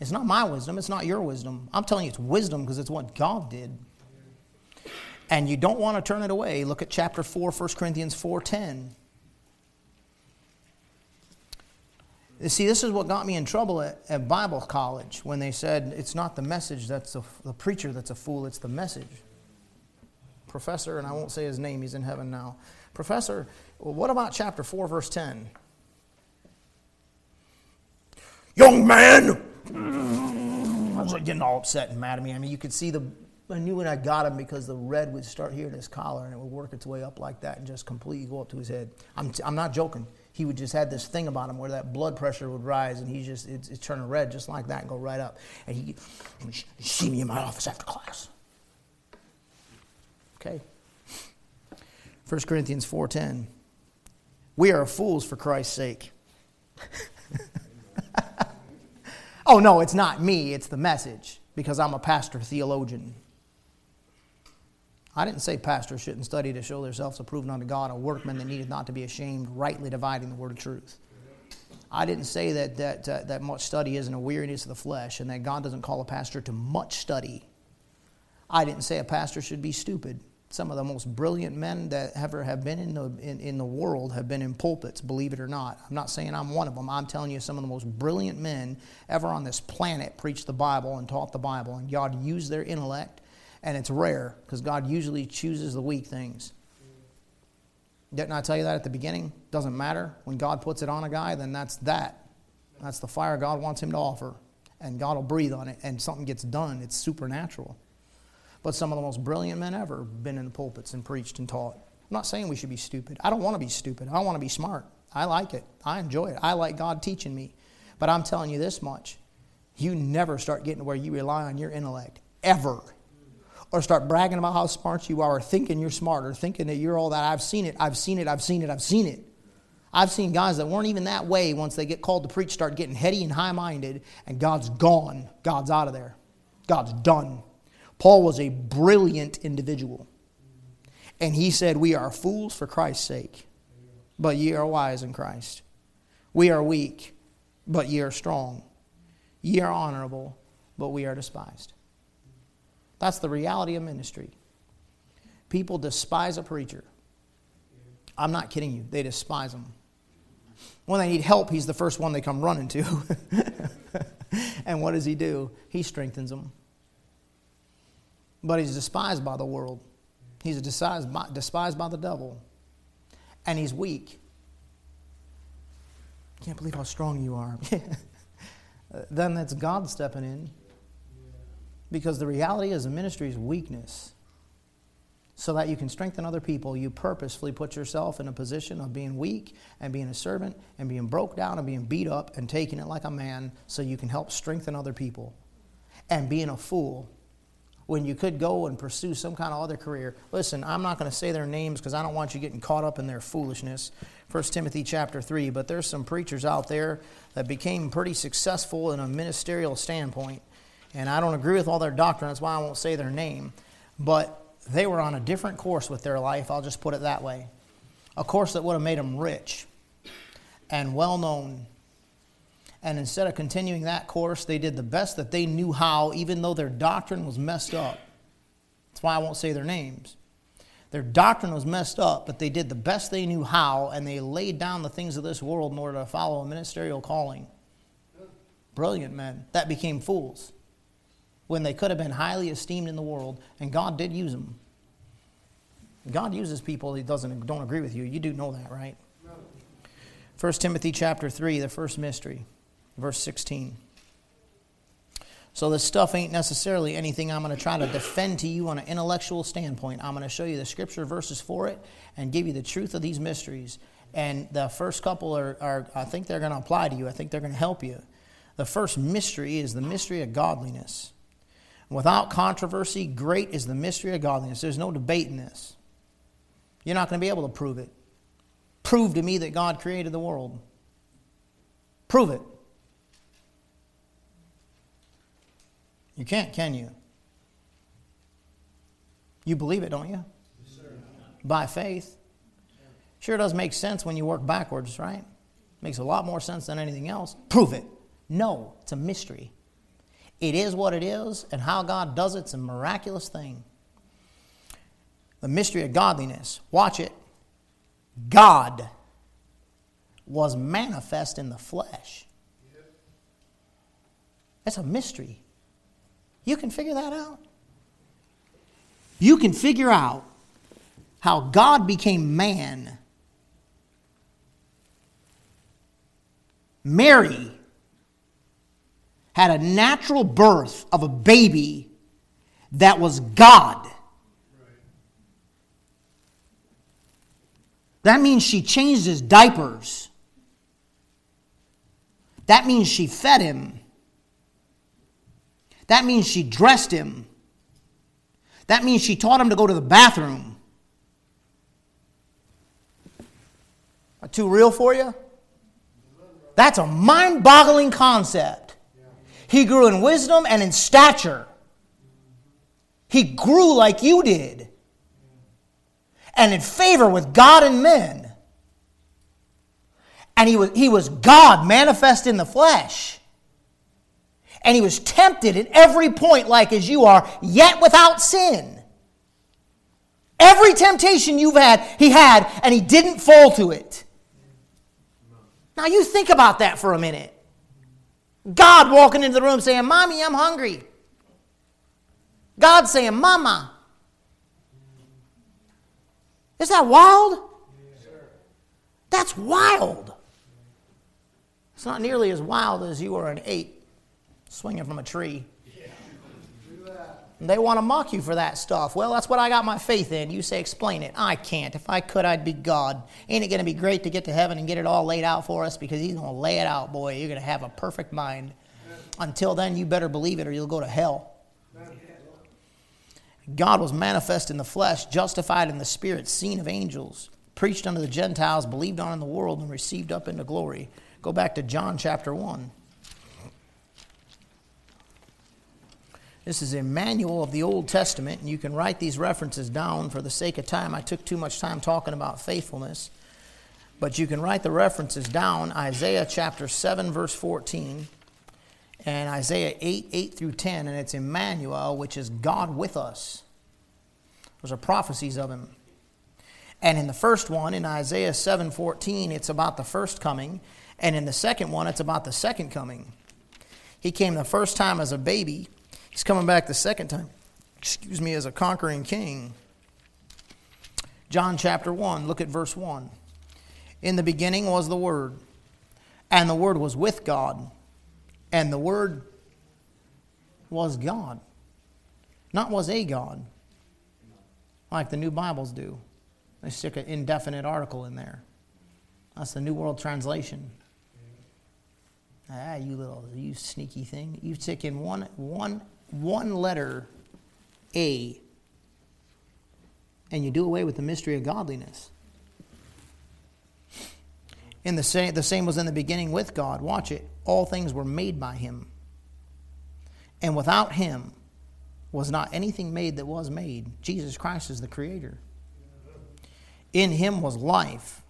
It's not my wisdom, it's not your wisdom. I'm telling you it's wisdom because it's what God did. And you don't want to turn it away. Look at chapter 4, 1 Corinthians 4:10. See, this is what got me in trouble at, at Bible college when they said it's not the message that's the preacher that's a fool, it's the message. Professor, and I won't say his name, he's in heaven now. Professor, what about chapter 4, verse 10? Young man! I was like getting all upset and mad at me. I mean, you could see the, I knew when I got him because the red would start here in his collar and it would work its way up like that and just completely go up to his head. I'm, t- I'm not joking he would just had this thing about him where that blood pressure would rise and he just it's, it's turning red just like that and go right up and he would see me in my office after class okay 1 corinthians 4.10 we are fools for christ's sake oh no it's not me it's the message because i'm a pastor theologian I didn't say pastors shouldn't study to show themselves approved unto God, a workman that needeth not to be ashamed, rightly dividing the word of truth. I didn't say that, that, uh, that much study isn't a weariness of the flesh and that God doesn't call a pastor to much study. I didn't say a pastor should be stupid. Some of the most brilliant men that ever have been in the, in, in the world have been in pulpits, believe it or not. I'm not saying I'm one of them. I'm telling you, some of the most brilliant men ever on this planet preached the Bible and taught the Bible, and God used their intellect and it's rare because God usually chooses the weak things. Didn't I tell you that at the beginning? Doesn't matter. When God puts it on a guy, then that's that. That's the fire God wants him to offer. And God will breathe on it, and something gets done. It's supernatural. But some of the most brilliant men ever been in the pulpits and preached and taught. I'm not saying we should be stupid. I don't want to be stupid. I want to be smart. I like it. I enjoy it. I like God teaching me. But I'm telling you this much you never start getting to where you rely on your intellect, ever or start bragging about how smart you are, or thinking you're smart, or thinking that you're all that. I've seen it, I've seen it, I've seen it, I've seen it. I've seen guys that weren't even that way once they get called to preach start getting heady and high minded, and God's gone. God's out of there. God's done. Paul was a brilliant individual. And he said, We are fools for Christ's sake, but ye are wise in Christ. We are weak, but ye are strong. Ye are honorable, but we are despised. That's the reality of ministry. People despise a preacher. I'm not kidding you, they despise him. When they need help, he's the first one they come running to. and what does he do? He strengthens them. But he's despised by the world. He's despised by, despised by the devil. And he's weak. Can't believe how strong you are. then that's God stepping in. Because the reality is, the ministry is weakness. So that you can strengthen other people, you purposefully put yourself in a position of being weak and being a servant and being broke down and being beat up and taking it like a man so you can help strengthen other people. And being a fool when you could go and pursue some kind of other career. Listen, I'm not going to say their names because I don't want you getting caught up in their foolishness. 1 Timothy chapter 3, but there's some preachers out there that became pretty successful in a ministerial standpoint. And I don't agree with all their doctrine, that's why I won't say their name. But they were on a different course with their life, I'll just put it that way. A course that would have made them rich and well known and instead of continuing that course, they did the best that they knew how, even though their doctrine was messed up. That's why I won't say their names. Their doctrine was messed up, but they did the best they knew how, and they laid down the things of this world in order to follow a ministerial calling. Brilliant men that became fools when they could have been highly esteemed in the world, and God did use them. God uses people he doesn't don't agree with you. You do know that, right? 1 Timothy chapter 3, the first mystery verse 16. So, this stuff ain't necessarily anything I'm going to try to defend to you on an intellectual standpoint. I'm going to show you the scripture verses for it and give you the truth of these mysteries. And the first couple are, are I think they're going to apply to you, I think they're going to help you. The first mystery is the mystery of godliness. Without controversy, great is the mystery of godliness. There's no debate in this. You're not going to be able to prove it. Prove to me that God created the world. Prove it. You can't, can you? You believe it, don't you? Yes, By faith. Sure does make sense when you work backwards, right? Makes a lot more sense than anything else. Prove it. No, it's a mystery. It is what it is, and how God does it's a miraculous thing. The mystery of godliness. Watch it. God was manifest in the flesh. That's a mystery. You can figure that out. You can figure out how God became man. Mary had a natural birth of a baby that was God. That means she changed his diapers. That means she fed him. That means she dressed him. That means she taught him to go to the bathroom. Are too real for you? That's a mind boggling concept. He grew in wisdom and in stature. He grew like you did. And in favor with God and men. And he was, he was God manifest in the flesh. And he was tempted at every point, like as you are, yet without sin. Every temptation you've had, he had, and he didn't fall to it. Now you think about that for a minute. God walking into the room saying, Mommy, I'm hungry. God saying, Mama. Is that wild? That's wild. It's not nearly as wild as you are an eight swinging from a tree. They want to mock you for that stuff. Well, that's what I got my faith in. You say, explain it. I can't. If I could, I'd be God. Ain't it going to be great to get to heaven and get it all laid out for us? Because He's going to lay it out, boy. You're going to have a perfect mind. Until then, you better believe it or you'll go to hell. God was manifest in the flesh, justified in the spirit, seen of angels, preached unto the Gentiles, believed on in the world, and received up into glory. Go back to John chapter 1. This is Emmanuel of the Old Testament, and you can write these references down for the sake of time. I took too much time talking about faithfulness, but you can write the references down Isaiah chapter 7, verse 14, and Isaiah 8, 8 through 10, and it's Emmanuel, which is God with us. Those are prophecies of him. And in the first one, in Isaiah 7 14, it's about the first coming. And in the second one, it's about the second coming. He came the first time as a baby, he's coming back the second time, excuse me, as a conquering king. John chapter 1, look at verse 1. In the beginning was the Word, and the Word was with God, and the Word was God. Not was a God, like the new Bibles do. They stick an indefinite article in there. That's the New World Translation. Ah, you little, you sneaky thing. You stick in one, one, one letter, A, and you do away with the mystery of godliness. In the same, the same was in the beginning with God. Watch it. All things were made by Him. And without Him was not anything made that was made. Jesus Christ is the Creator. In Him was life.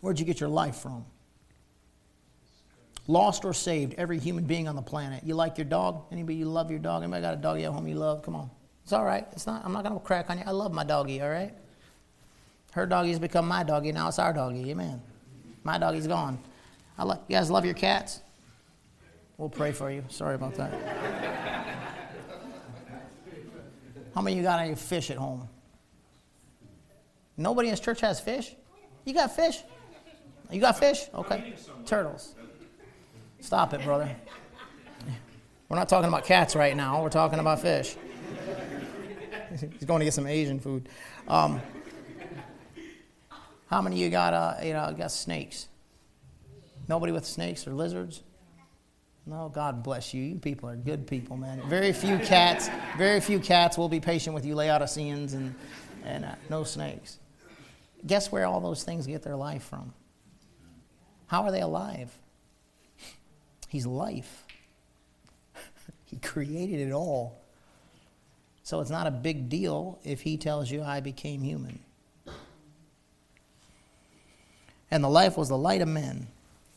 Where'd you get your life from? Lost or saved, every human being on the planet. You like your dog? Anybody you love your dog? Anybody got a doggy at home you love? Come on. It's all right. It's not. I'm not gonna crack on you. I love my doggy. All right. Her doggy's become my doggy. Now it's our doggy. Amen. My doggy's gone. I love, you guys love your cats? We'll pray for you. Sorry about that. How many you got any fish at home? Nobody in this church has fish? You got fish? You got fish? Okay. Turtles. Stop it, brother. We're not talking about cats right now. We're talking about fish. He's going to get some Asian food. Um, how many of you got, uh, you know, got snakes? Nobody with snakes or lizards? No, God bless you. You people are good people, man. Very few cats, very few cats will be patient with you, Laodiceans, and, and uh, no snakes. Guess where all those things get their life from? How are they alive? He's life. he created it all. So it's not a big deal if he tells you, I became human. And the life was the light of men.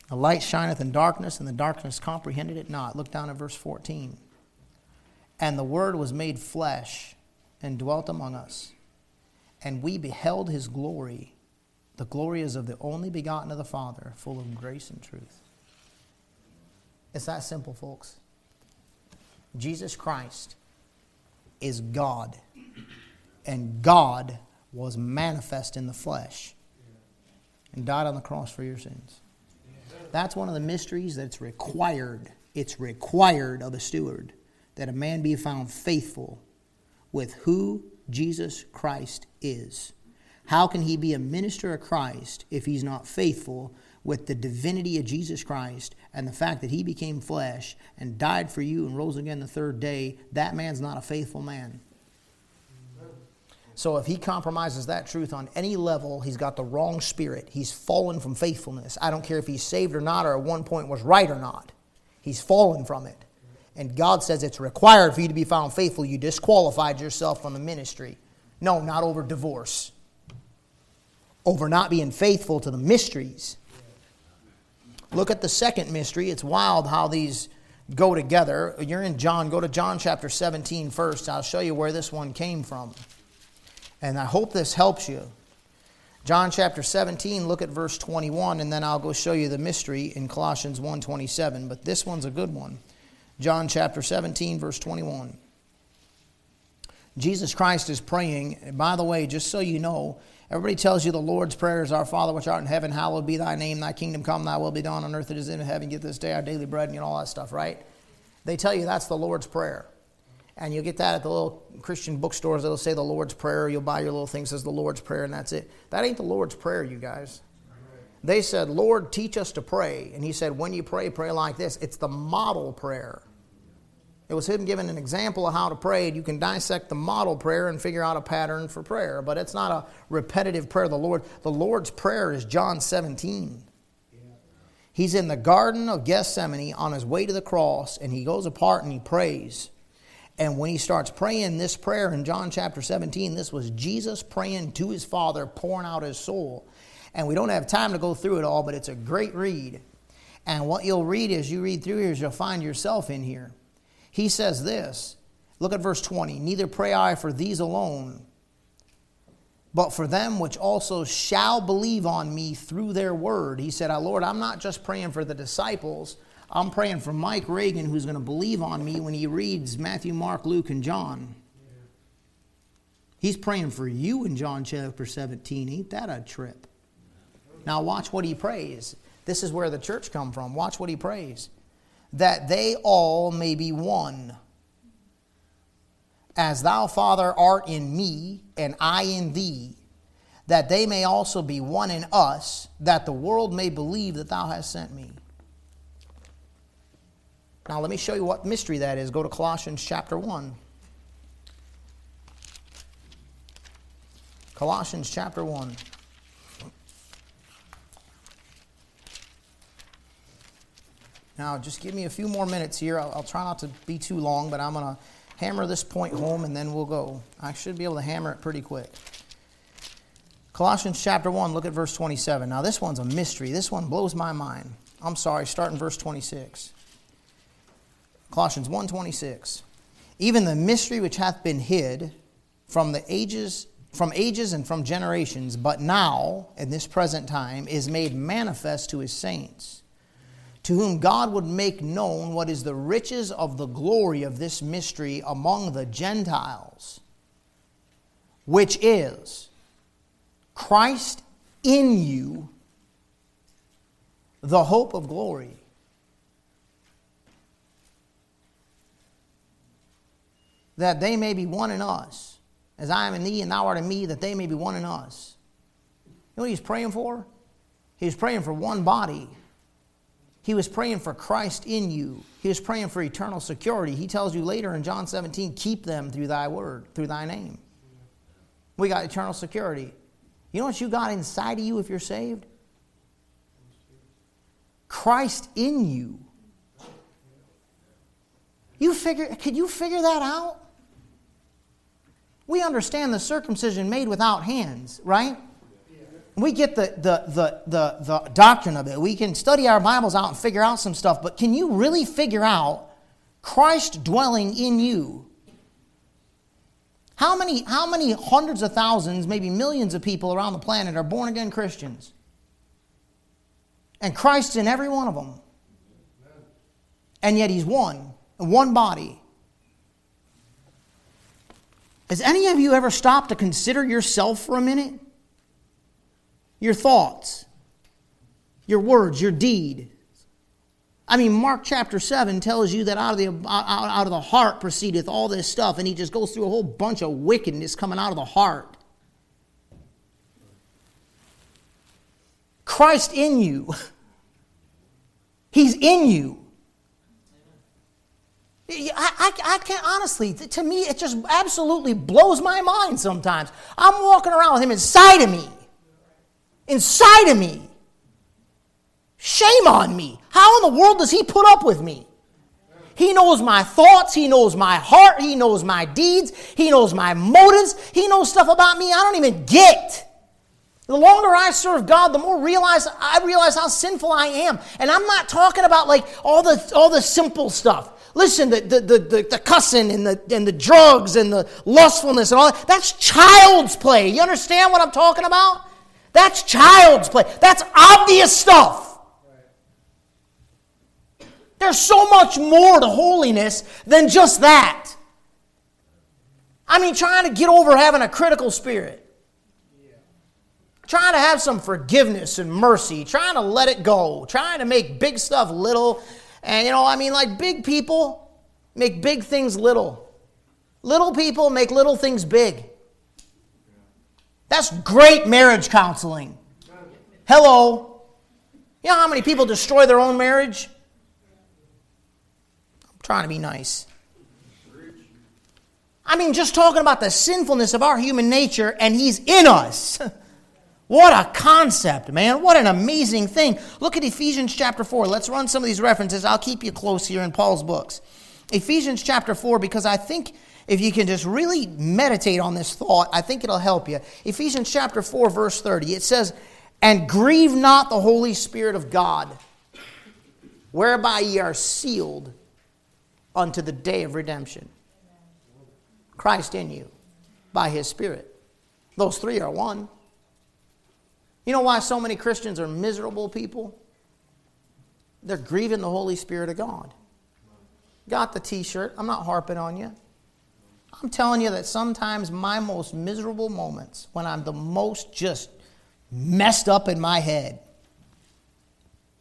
The light shineth in darkness, and the darkness comprehended it not. Look down at verse 14. And the Word was made flesh and dwelt among us. And we beheld his glory. The glory is of the only begotten of the Father, full of grace and truth. It's that simple, folks. Jesus Christ is God, and God was manifest in the flesh and died on the cross for your sins. That's one of the mysteries that's required. It's required of a steward that a man be found faithful with who Jesus Christ is. How can he be a minister of Christ if he's not faithful with the divinity of Jesus Christ and the fact that he became flesh and died for you and rose again the third day? That man's not a faithful man. So if he compromises that truth on any level, he's got the wrong spirit. He's fallen from faithfulness. I don't care if he's saved or not, or at one point was right or not. He's fallen from it. And God says it's required for you to be found faithful. You disqualified yourself from the ministry. No, not over divorce, over not being faithful to the mysteries. Look at the second mystery. It's wild how these go together. You're in John. Go to John chapter 17 first. I'll show you where this one came from. And I hope this helps you. John chapter 17, look at verse 21, and then I'll go show you the mystery in Colossians 1.27. But this one's a good one. John chapter 17, verse 21. Jesus Christ is praying. By the way, just so you know, everybody tells you the Lord's Prayer is Our Father which art in heaven, hallowed be thy name, thy kingdom come, thy will be done on earth as it is in heaven. Give this day our daily bread and you know, all that stuff, right? They tell you that's the Lord's Prayer. And you'll get that at the little Christian bookstores. They'll say the Lord's Prayer. You'll buy your little thing says the Lord's Prayer, and that's it. That ain't the Lord's Prayer, you guys. They said, Lord, teach us to pray. And he said, when you pray, pray like this. It's the model prayer. It was him giving an example of how to pray. And You can dissect the model prayer and figure out a pattern for prayer, but it's not a repetitive prayer. Of the Lord, the Lord's prayer is John 17. He's in the Garden of Gethsemane on his way to the cross, and he goes apart and he prays. And when he starts praying this prayer in John chapter 17, this was Jesus praying to his Father, pouring out his soul. And we don't have time to go through it all, but it's a great read. And what you'll read as you read through here is you'll find yourself in here. He says this look at verse 20 Neither pray I for these alone, but for them which also shall believe on me through their word. He said, ah, Lord, I'm not just praying for the disciples. I'm praying for Mike Reagan, who's going to believe on me when he reads Matthew, Mark, Luke, and John. He's praying for you in John chapter 17. Ain't that a trip? Now, watch what he prays. This is where the church come from. Watch what he prays. That they all may be one. As thou, Father, art in me, and I in thee, that they may also be one in us, that the world may believe that thou hast sent me. Now, let me show you what mystery that is. Go to Colossians chapter 1. Colossians chapter 1. Now, just give me a few more minutes here. I'll, I'll try not to be too long, but I'm going to hammer this point home and then we'll go. I should be able to hammer it pretty quick. Colossians chapter 1, look at verse 27. Now, this one's a mystery. This one blows my mind. I'm sorry, start in verse 26. Colossians 1:26. Even the mystery which hath been hid from the ages from ages and from generations, but now in this present time is made manifest to his saints to whom God would make known what is the riches of the glory of this mystery among the Gentiles, which is Christ in you, the hope of glory. That they may be one in us, as I am in thee and thou art in me, that they may be one in us. You know what he's praying for? He's praying for one body he was praying for Christ in you. He was praying for eternal security. He tells you later in John 17, keep them through thy word, through thy name. We got eternal security. You know what you got inside of you if you're saved? Christ in you. You figure could you figure that out? We understand the circumcision made without hands, right? We get the, the, the, the, the doctrine of it. We can study our Bibles out and figure out some stuff, but can you really figure out Christ dwelling in you? How many, how many hundreds of thousands, maybe millions of people around the planet are born again Christians? And Christ's in every one of them. And yet He's one, one body. Has any of you ever stopped to consider yourself for a minute? Your thoughts, your words, your deed. I mean, Mark chapter 7 tells you that out of, the, out, of the heart proceedeth all this stuff, and he just goes through a whole bunch of wickedness coming out of the heart. Christ in you. He's in you. I, I, I, can't, honestly, to me, it just absolutely blows my mind sometimes. I'm walking around with him inside of me inside of me. Shame on me. How in the world does he put up with me? He knows my thoughts. He knows my heart. He knows my deeds. He knows my motives. He knows stuff about me I don't even get. The longer I serve God, the more realize I realize how sinful I am. And I'm not talking about like all the all the simple stuff. Listen, the, the, the, the, cussing and the, and the drugs and the lustfulness and all that, that's child's play. You understand what I'm talking about? That's child's play. That's obvious stuff. There's so much more to holiness than just that. I mean, trying to get over having a critical spirit, trying to have some forgiveness and mercy, trying to let it go, trying to make big stuff little. And, you know, I mean, like big people make big things little, little people make little things big. That's great marriage counseling. Hello. You know how many people destroy their own marriage? I'm trying to be nice. I mean, just talking about the sinfulness of our human nature, and He's in us. What a concept, man. What an amazing thing. Look at Ephesians chapter 4. Let's run some of these references. I'll keep you close here in Paul's books. Ephesians chapter 4, because I think if you can just really meditate on this thought, I think it'll help you. Ephesians chapter 4, verse 30, it says, And grieve not the Holy Spirit of God, whereby ye are sealed unto the day of redemption. Christ in you by his Spirit. Those three are one. You know why so many Christians are miserable people? They're grieving the Holy Spirit of God. Got the t shirt. I'm not harping on you. I'm telling you that sometimes my most miserable moments, when I'm the most just messed up in my head,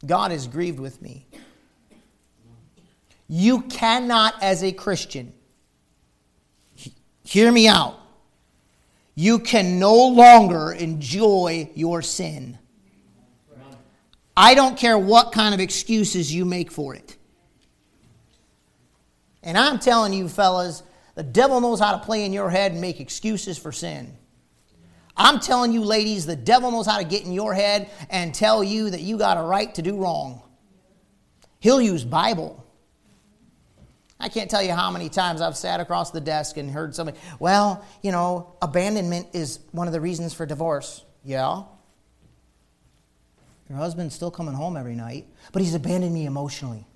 God is grieved with me. You cannot, as a Christian, Hear me out. You can no longer enjoy your sin. I don't care what kind of excuses you make for it. And I'm telling you, fellas, the devil knows how to play in your head and make excuses for sin. I'm telling you, ladies, the devil knows how to get in your head and tell you that you got a right to do wrong. He'll use Bible. I can't tell you how many times I've sat across the desk and heard somebody, well, you know, abandonment is one of the reasons for divorce. Yeah. Your husband's still coming home every night, but he's abandoned me emotionally.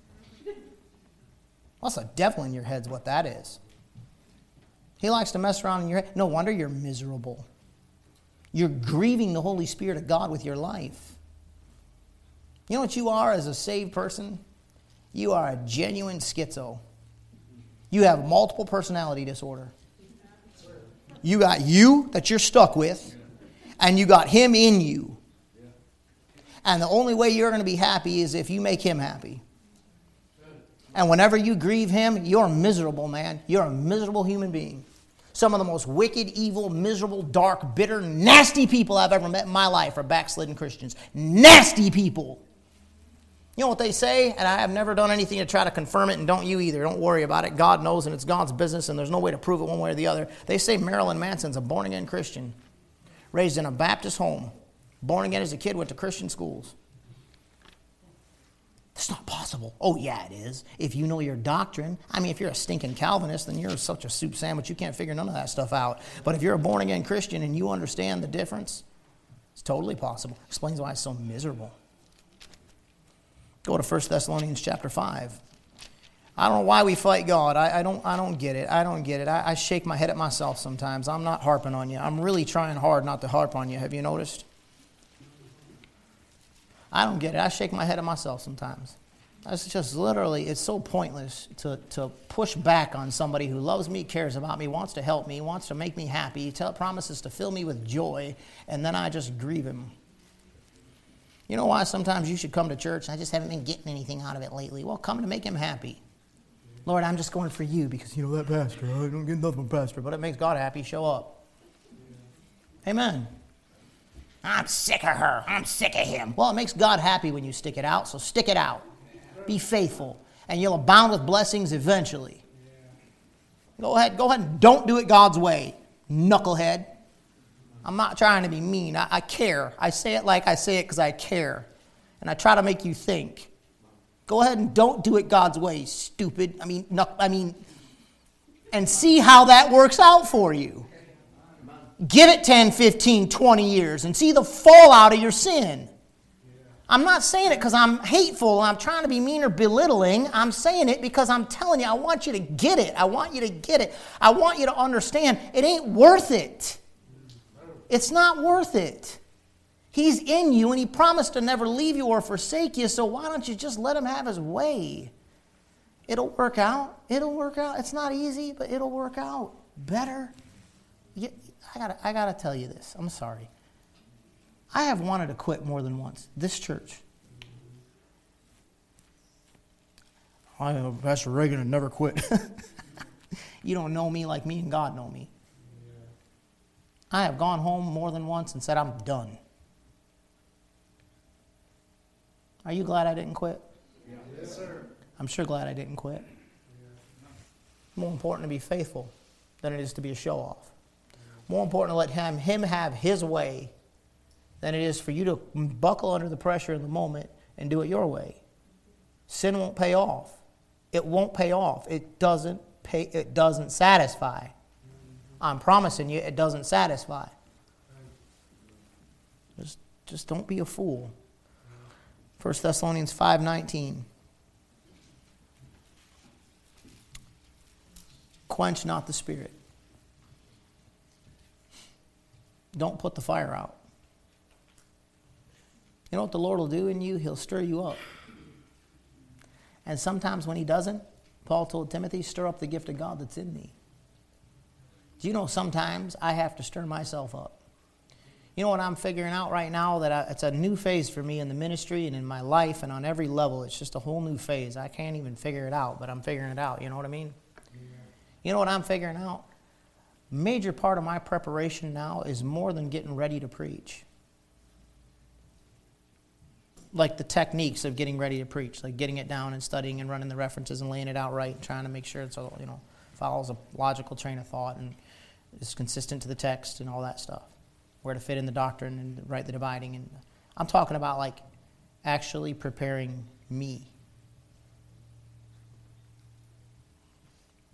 What's a devil in your head's what that is. He likes to mess around in your head. No wonder you're miserable. You're grieving the Holy Spirit of God with your life. You know what you are as a saved person? You are a genuine schizo. You have multiple personality disorder. You got you that you're stuck with, and you got him in you. And the only way you're going to be happy is if you make him happy. And whenever you grieve him, you're miserable, man. You're a miserable human being. Some of the most wicked, evil, miserable, dark, bitter, nasty people I've ever met in my life are backslidden Christians. Nasty people. You know what they say? And I have never done anything to try to confirm it, and don't you either. Don't worry about it. God knows, and it's God's business, and there's no way to prove it one way or the other. They say Marilyn Manson's a born again Christian, raised in a Baptist home, born again as a kid, went to Christian schools. It's not possible. Oh, yeah, it is. If you know your doctrine. I mean, if you're a stinking Calvinist, then you're such a soup sandwich, you can't figure none of that stuff out. But if you're a born again Christian and you understand the difference, it's totally possible. Explains why it's so miserable. Go to 1 Thessalonians chapter 5. I don't know why we fight God. I, I don't, I don't get it. I don't get it. I, I shake my head at myself sometimes. I'm not harping on you. I'm really trying hard not to harp on you. Have you noticed? I don't get it. I shake my head at myself sometimes. It's just literally, it's so pointless to, to push back on somebody who loves me, cares about me, wants to help me, wants to make me happy, tell, promises to fill me with joy, and then I just grieve him. You know why sometimes you should come to church? I just haven't been getting anything out of it lately. Well, come to make him happy. Lord, I'm just going for you because you know that pastor. I don't get nothing from pastor, but it makes God happy. Show up. Amen. I'm sick of her. I'm sick of him. Well, it makes God happy when you stick it out, so stick it out. Be faithful, and you'll abound with blessings eventually. Go ahead, go ahead and don't do it God's way, knucklehead. I'm not trying to be mean. I, I care. I say it like I say it because I care. And I try to make you think. Go ahead and don't do it God's way, stupid. I mean, no, I mean, and see how that works out for you. Give it 10, 15, 20 years and see the fallout of your sin. I'm not saying it because I'm hateful I'm trying to be mean or belittling. I'm saying it because I'm telling you, I want you to get it. I want you to get it. I want you to understand it ain't worth it. It's not worth it. He's in you and He promised to never leave you or forsake you, so why don't you just let Him have His way? It'll work out. It'll work out. It's not easy, but it'll work out better. I gotta, I gotta tell you this. I'm sorry. I have wanted to quit more than once. This church. I know Pastor Reagan had never quit. you don't know me like me and God know me. I have gone home more than once and said, I'm done. Are you glad I didn't quit? Yes, sir. I'm sure glad I didn't quit. More important to be faithful than it is to be a show off. More important to let him, him have his way than it is for you to buckle under the pressure in the moment and do it your way. Sin won't pay off. It won't pay off. It doesn't pay it doesn't satisfy. I'm promising you it doesn't satisfy. Just just don't be a fool. 1 Thessalonians 5:19 Quench not the spirit. Don't put the fire out. You know what the Lord will do in you? He'll stir you up. And sometimes when He doesn't, Paul told Timothy, stir up the gift of God that's in me. Do you know sometimes I have to stir myself up? You know what I'm figuring out right now? That I, it's a new phase for me in the ministry and in my life and on every level. It's just a whole new phase. I can't even figure it out, but I'm figuring it out. You know what I mean? Yeah. You know what I'm figuring out? Major part of my preparation now is more than getting ready to preach like the techniques of getting ready to preach, like getting it down and studying and running the references and laying it out right and trying to make sure it's all, you know, follows a logical train of thought and is consistent to the text and all that stuff. Where to fit in the doctrine and right the dividing. And I'm talking about like actually preparing me.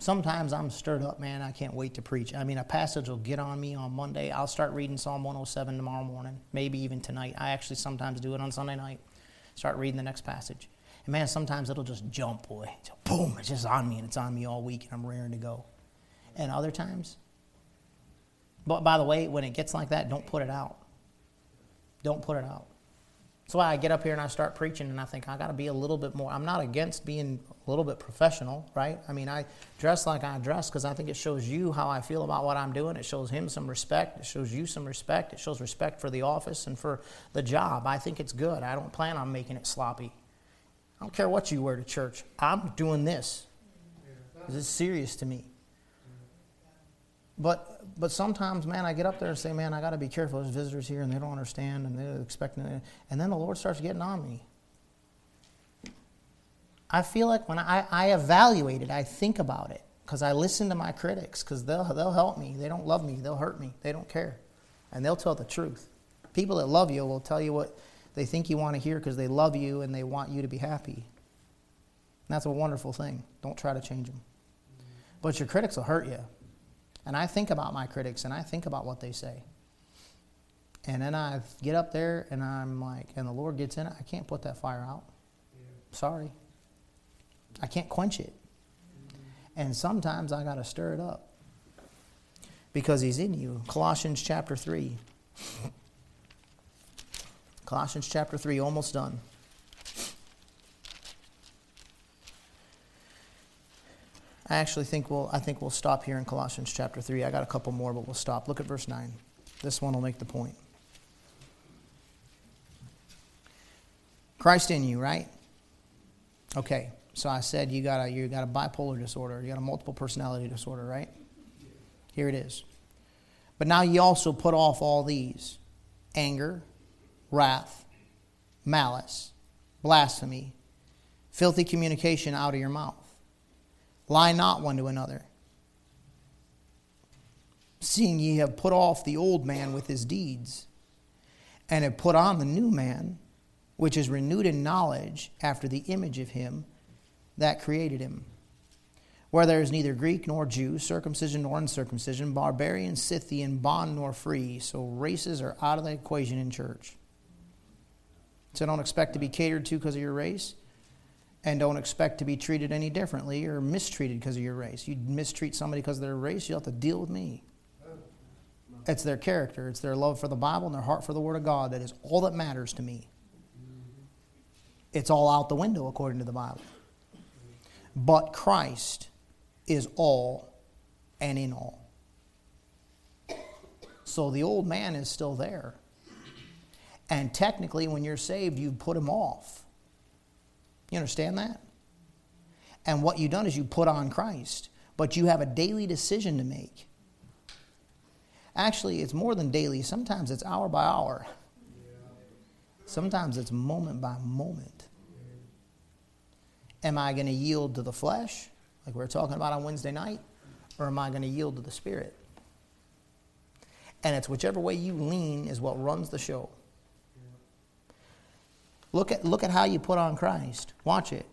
Sometimes I'm stirred up, man. I can't wait to preach. I mean, a passage will get on me on Monday. I'll start reading Psalm 107 tomorrow morning, maybe even tonight. I actually sometimes do it on Sunday night start reading the next passage. And man, sometimes it'll just jump, boy. boom, it's just on me, and it's on me all week, and I'm raring to go. And other times, but by the way, when it gets like that, don't put it out. Don't put it out. That's why I get up here and I start preaching, and I think I got to be a little bit more. I'm not against being a little bit professional, right? I mean, I dress like I dress because I think it shows you how I feel about what I'm doing. It shows him some respect. It shows you some respect. It shows respect for the office and for the job. I think it's good. I don't plan on making it sloppy. I don't care what you wear to church. I'm doing this. This is serious to me. But but sometimes, man, I get up there and say, man, I got to be careful. There's visitors here and they don't understand and they're expecting it. And then the Lord starts getting on me. I feel like when I, I evaluate it, I think about it because I listen to my critics because they'll, they'll help me. They don't love me, they'll hurt me, they don't care. And they'll tell the truth. People that love you will tell you what they think you want to hear because they love you and they want you to be happy. And that's a wonderful thing. Don't try to change them. But your critics will hurt you. And I think about my critics and I think about what they say. And then I get up there and I'm like, and the Lord gets in it, I can't put that fire out. Sorry. I can't quench it. And sometimes I got to stir it up because He's in you. Colossians chapter 3. Colossians chapter 3, almost done. I actually think we'll, I think we'll stop here in Colossians chapter 3. I got a couple more, but we'll stop. Look at verse 9. This one will make the point. Christ in you, right? Okay, so I said you got a you got a bipolar disorder, you got a multiple personality disorder, right? Here it is. But now you also put off all these anger, wrath, malice, blasphemy, filthy communication out of your mouth. Lie not one to another. Seeing ye have put off the old man with his deeds, and have put on the new man, which is renewed in knowledge after the image of him that created him. Where there is neither Greek nor Jew, circumcision nor uncircumcision, barbarian, Scythian, bond nor free. So races are out of the equation in church. So don't expect to be catered to because of your race and don't expect to be treated any differently or mistreated because of your race. You mistreat somebody because of their race, you'll have to deal with me. It's their character, it's their love for the Bible and their heart for the Word of God that is all that matters to me. It's all out the window according to the Bible. But Christ is all and in all. So the old man is still there. And technically, when you're saved, you put him off. You understand that? And what you've done is you put on Christ, but you have a daily decision to make. Actually, it's more than daily. Sometimes it's hour by hour. Sometimes it's moment by moment. Am I going to yield to the flesh, like we were talking about on Wednesday night? or am I going to yield to the Spirit? And it's whichever way you lean is what runs the show. Look at, look at how you put on Christ. Watch it.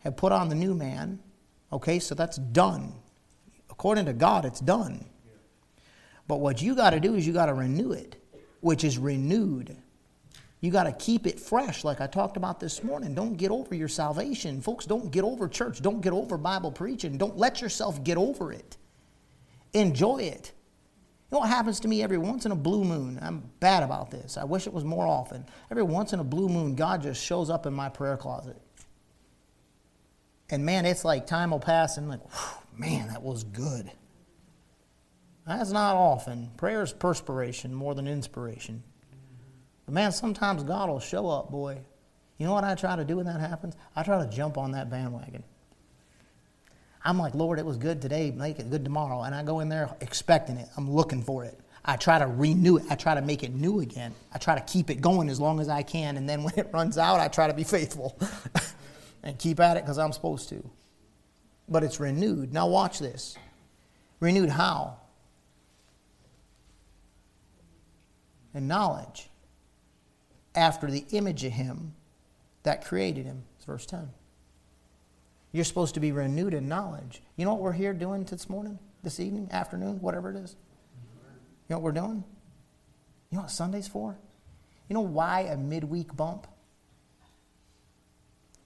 Have put on the new man. Okay, so that's done. According to God, it's done. But what you got to do is you got to renew it, which is renewed. You got to keep it fresh, like I talked about this morning. Don't get over your salvation. Folks, don't get over church. Don't get over Bible preaching. Don't let yourself get over it. Enjoy it. You know what happens to me every once in a blue moon? I'm bad about this. I wish it was more often. Every once in a blue moon, God just shows up in my prayer closet. And man, it's like time will pass and like, man, that was good. That's not often. Prayer is perspiration more than inspiration. But man, sometimes God will show up, boy. You know what I try to do when that happens? I try to jump on that bandwagon. I'm like, Lord, it was good today, make it good tomorrow. And I go in there expecting it. I'm looking for it. I try to renew it. I try to make it new again. I try to keep it going as long as I can. And then when it runs out, I try to be faithful and keep at it because I'm supposed to. But it's renewed. Now, watch this. Renewed how? In knowledge. After the image of Him that created Him. It's verse 10. You're supposed to be renewed in knowledge. You know what we're here doing this morning, this evening, afternoon, whatever it is? You know what we're doing? You know what Sunday's for? You know why a midweek bump?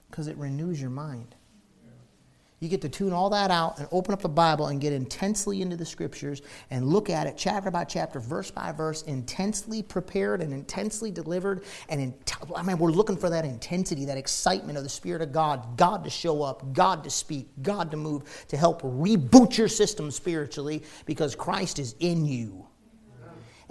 Because it renews your mind. You get to tune all that out and open up the Bible and get intensely into the scriptures and look at it chapter by chapter, verse by verse, intensely prepared and intensely delivered. And in, I mean, we're looking for that intensity, that excitement of the Spirit of God, God to show up, God to speak, God to move, to help reboot your system spiritually because Christ is in you.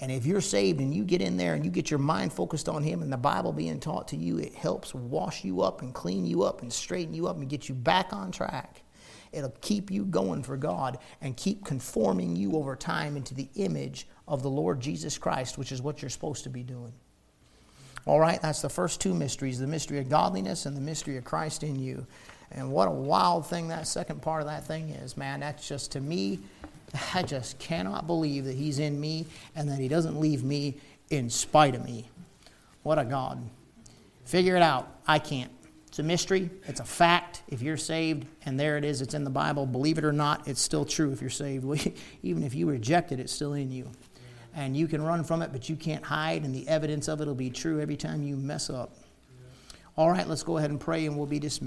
And if you're saved and you get in there and you get your mind focused on Him and the Bible being taught to you, it helps wash you up and clean you up and straighten you up and get you back on track. It'll keep you going for God and keep conforming you over time into the image of the Lord Jesus Christ, which is what you're supposed to be doing. All right, that's the first two mysteries the mystery of godliness and the mystery of Christ in you. And what a wild thing that second part of that thing is, man. That's just, to me, I just cannot believe that He's in me and that He doesn't leave me in spite of me. What a God. Figure it out. I can't. It's a mystery, it's a fact. If you're saved, and there it is, it's in the Bible, believe it or not, it's still true if you're saved. Even if you reject it, it's still in you. And you can run from it, but you can't hide, and the evidence of it will be true every time you mess up. All right, let's go ahead and pray, and we'll be dismissed.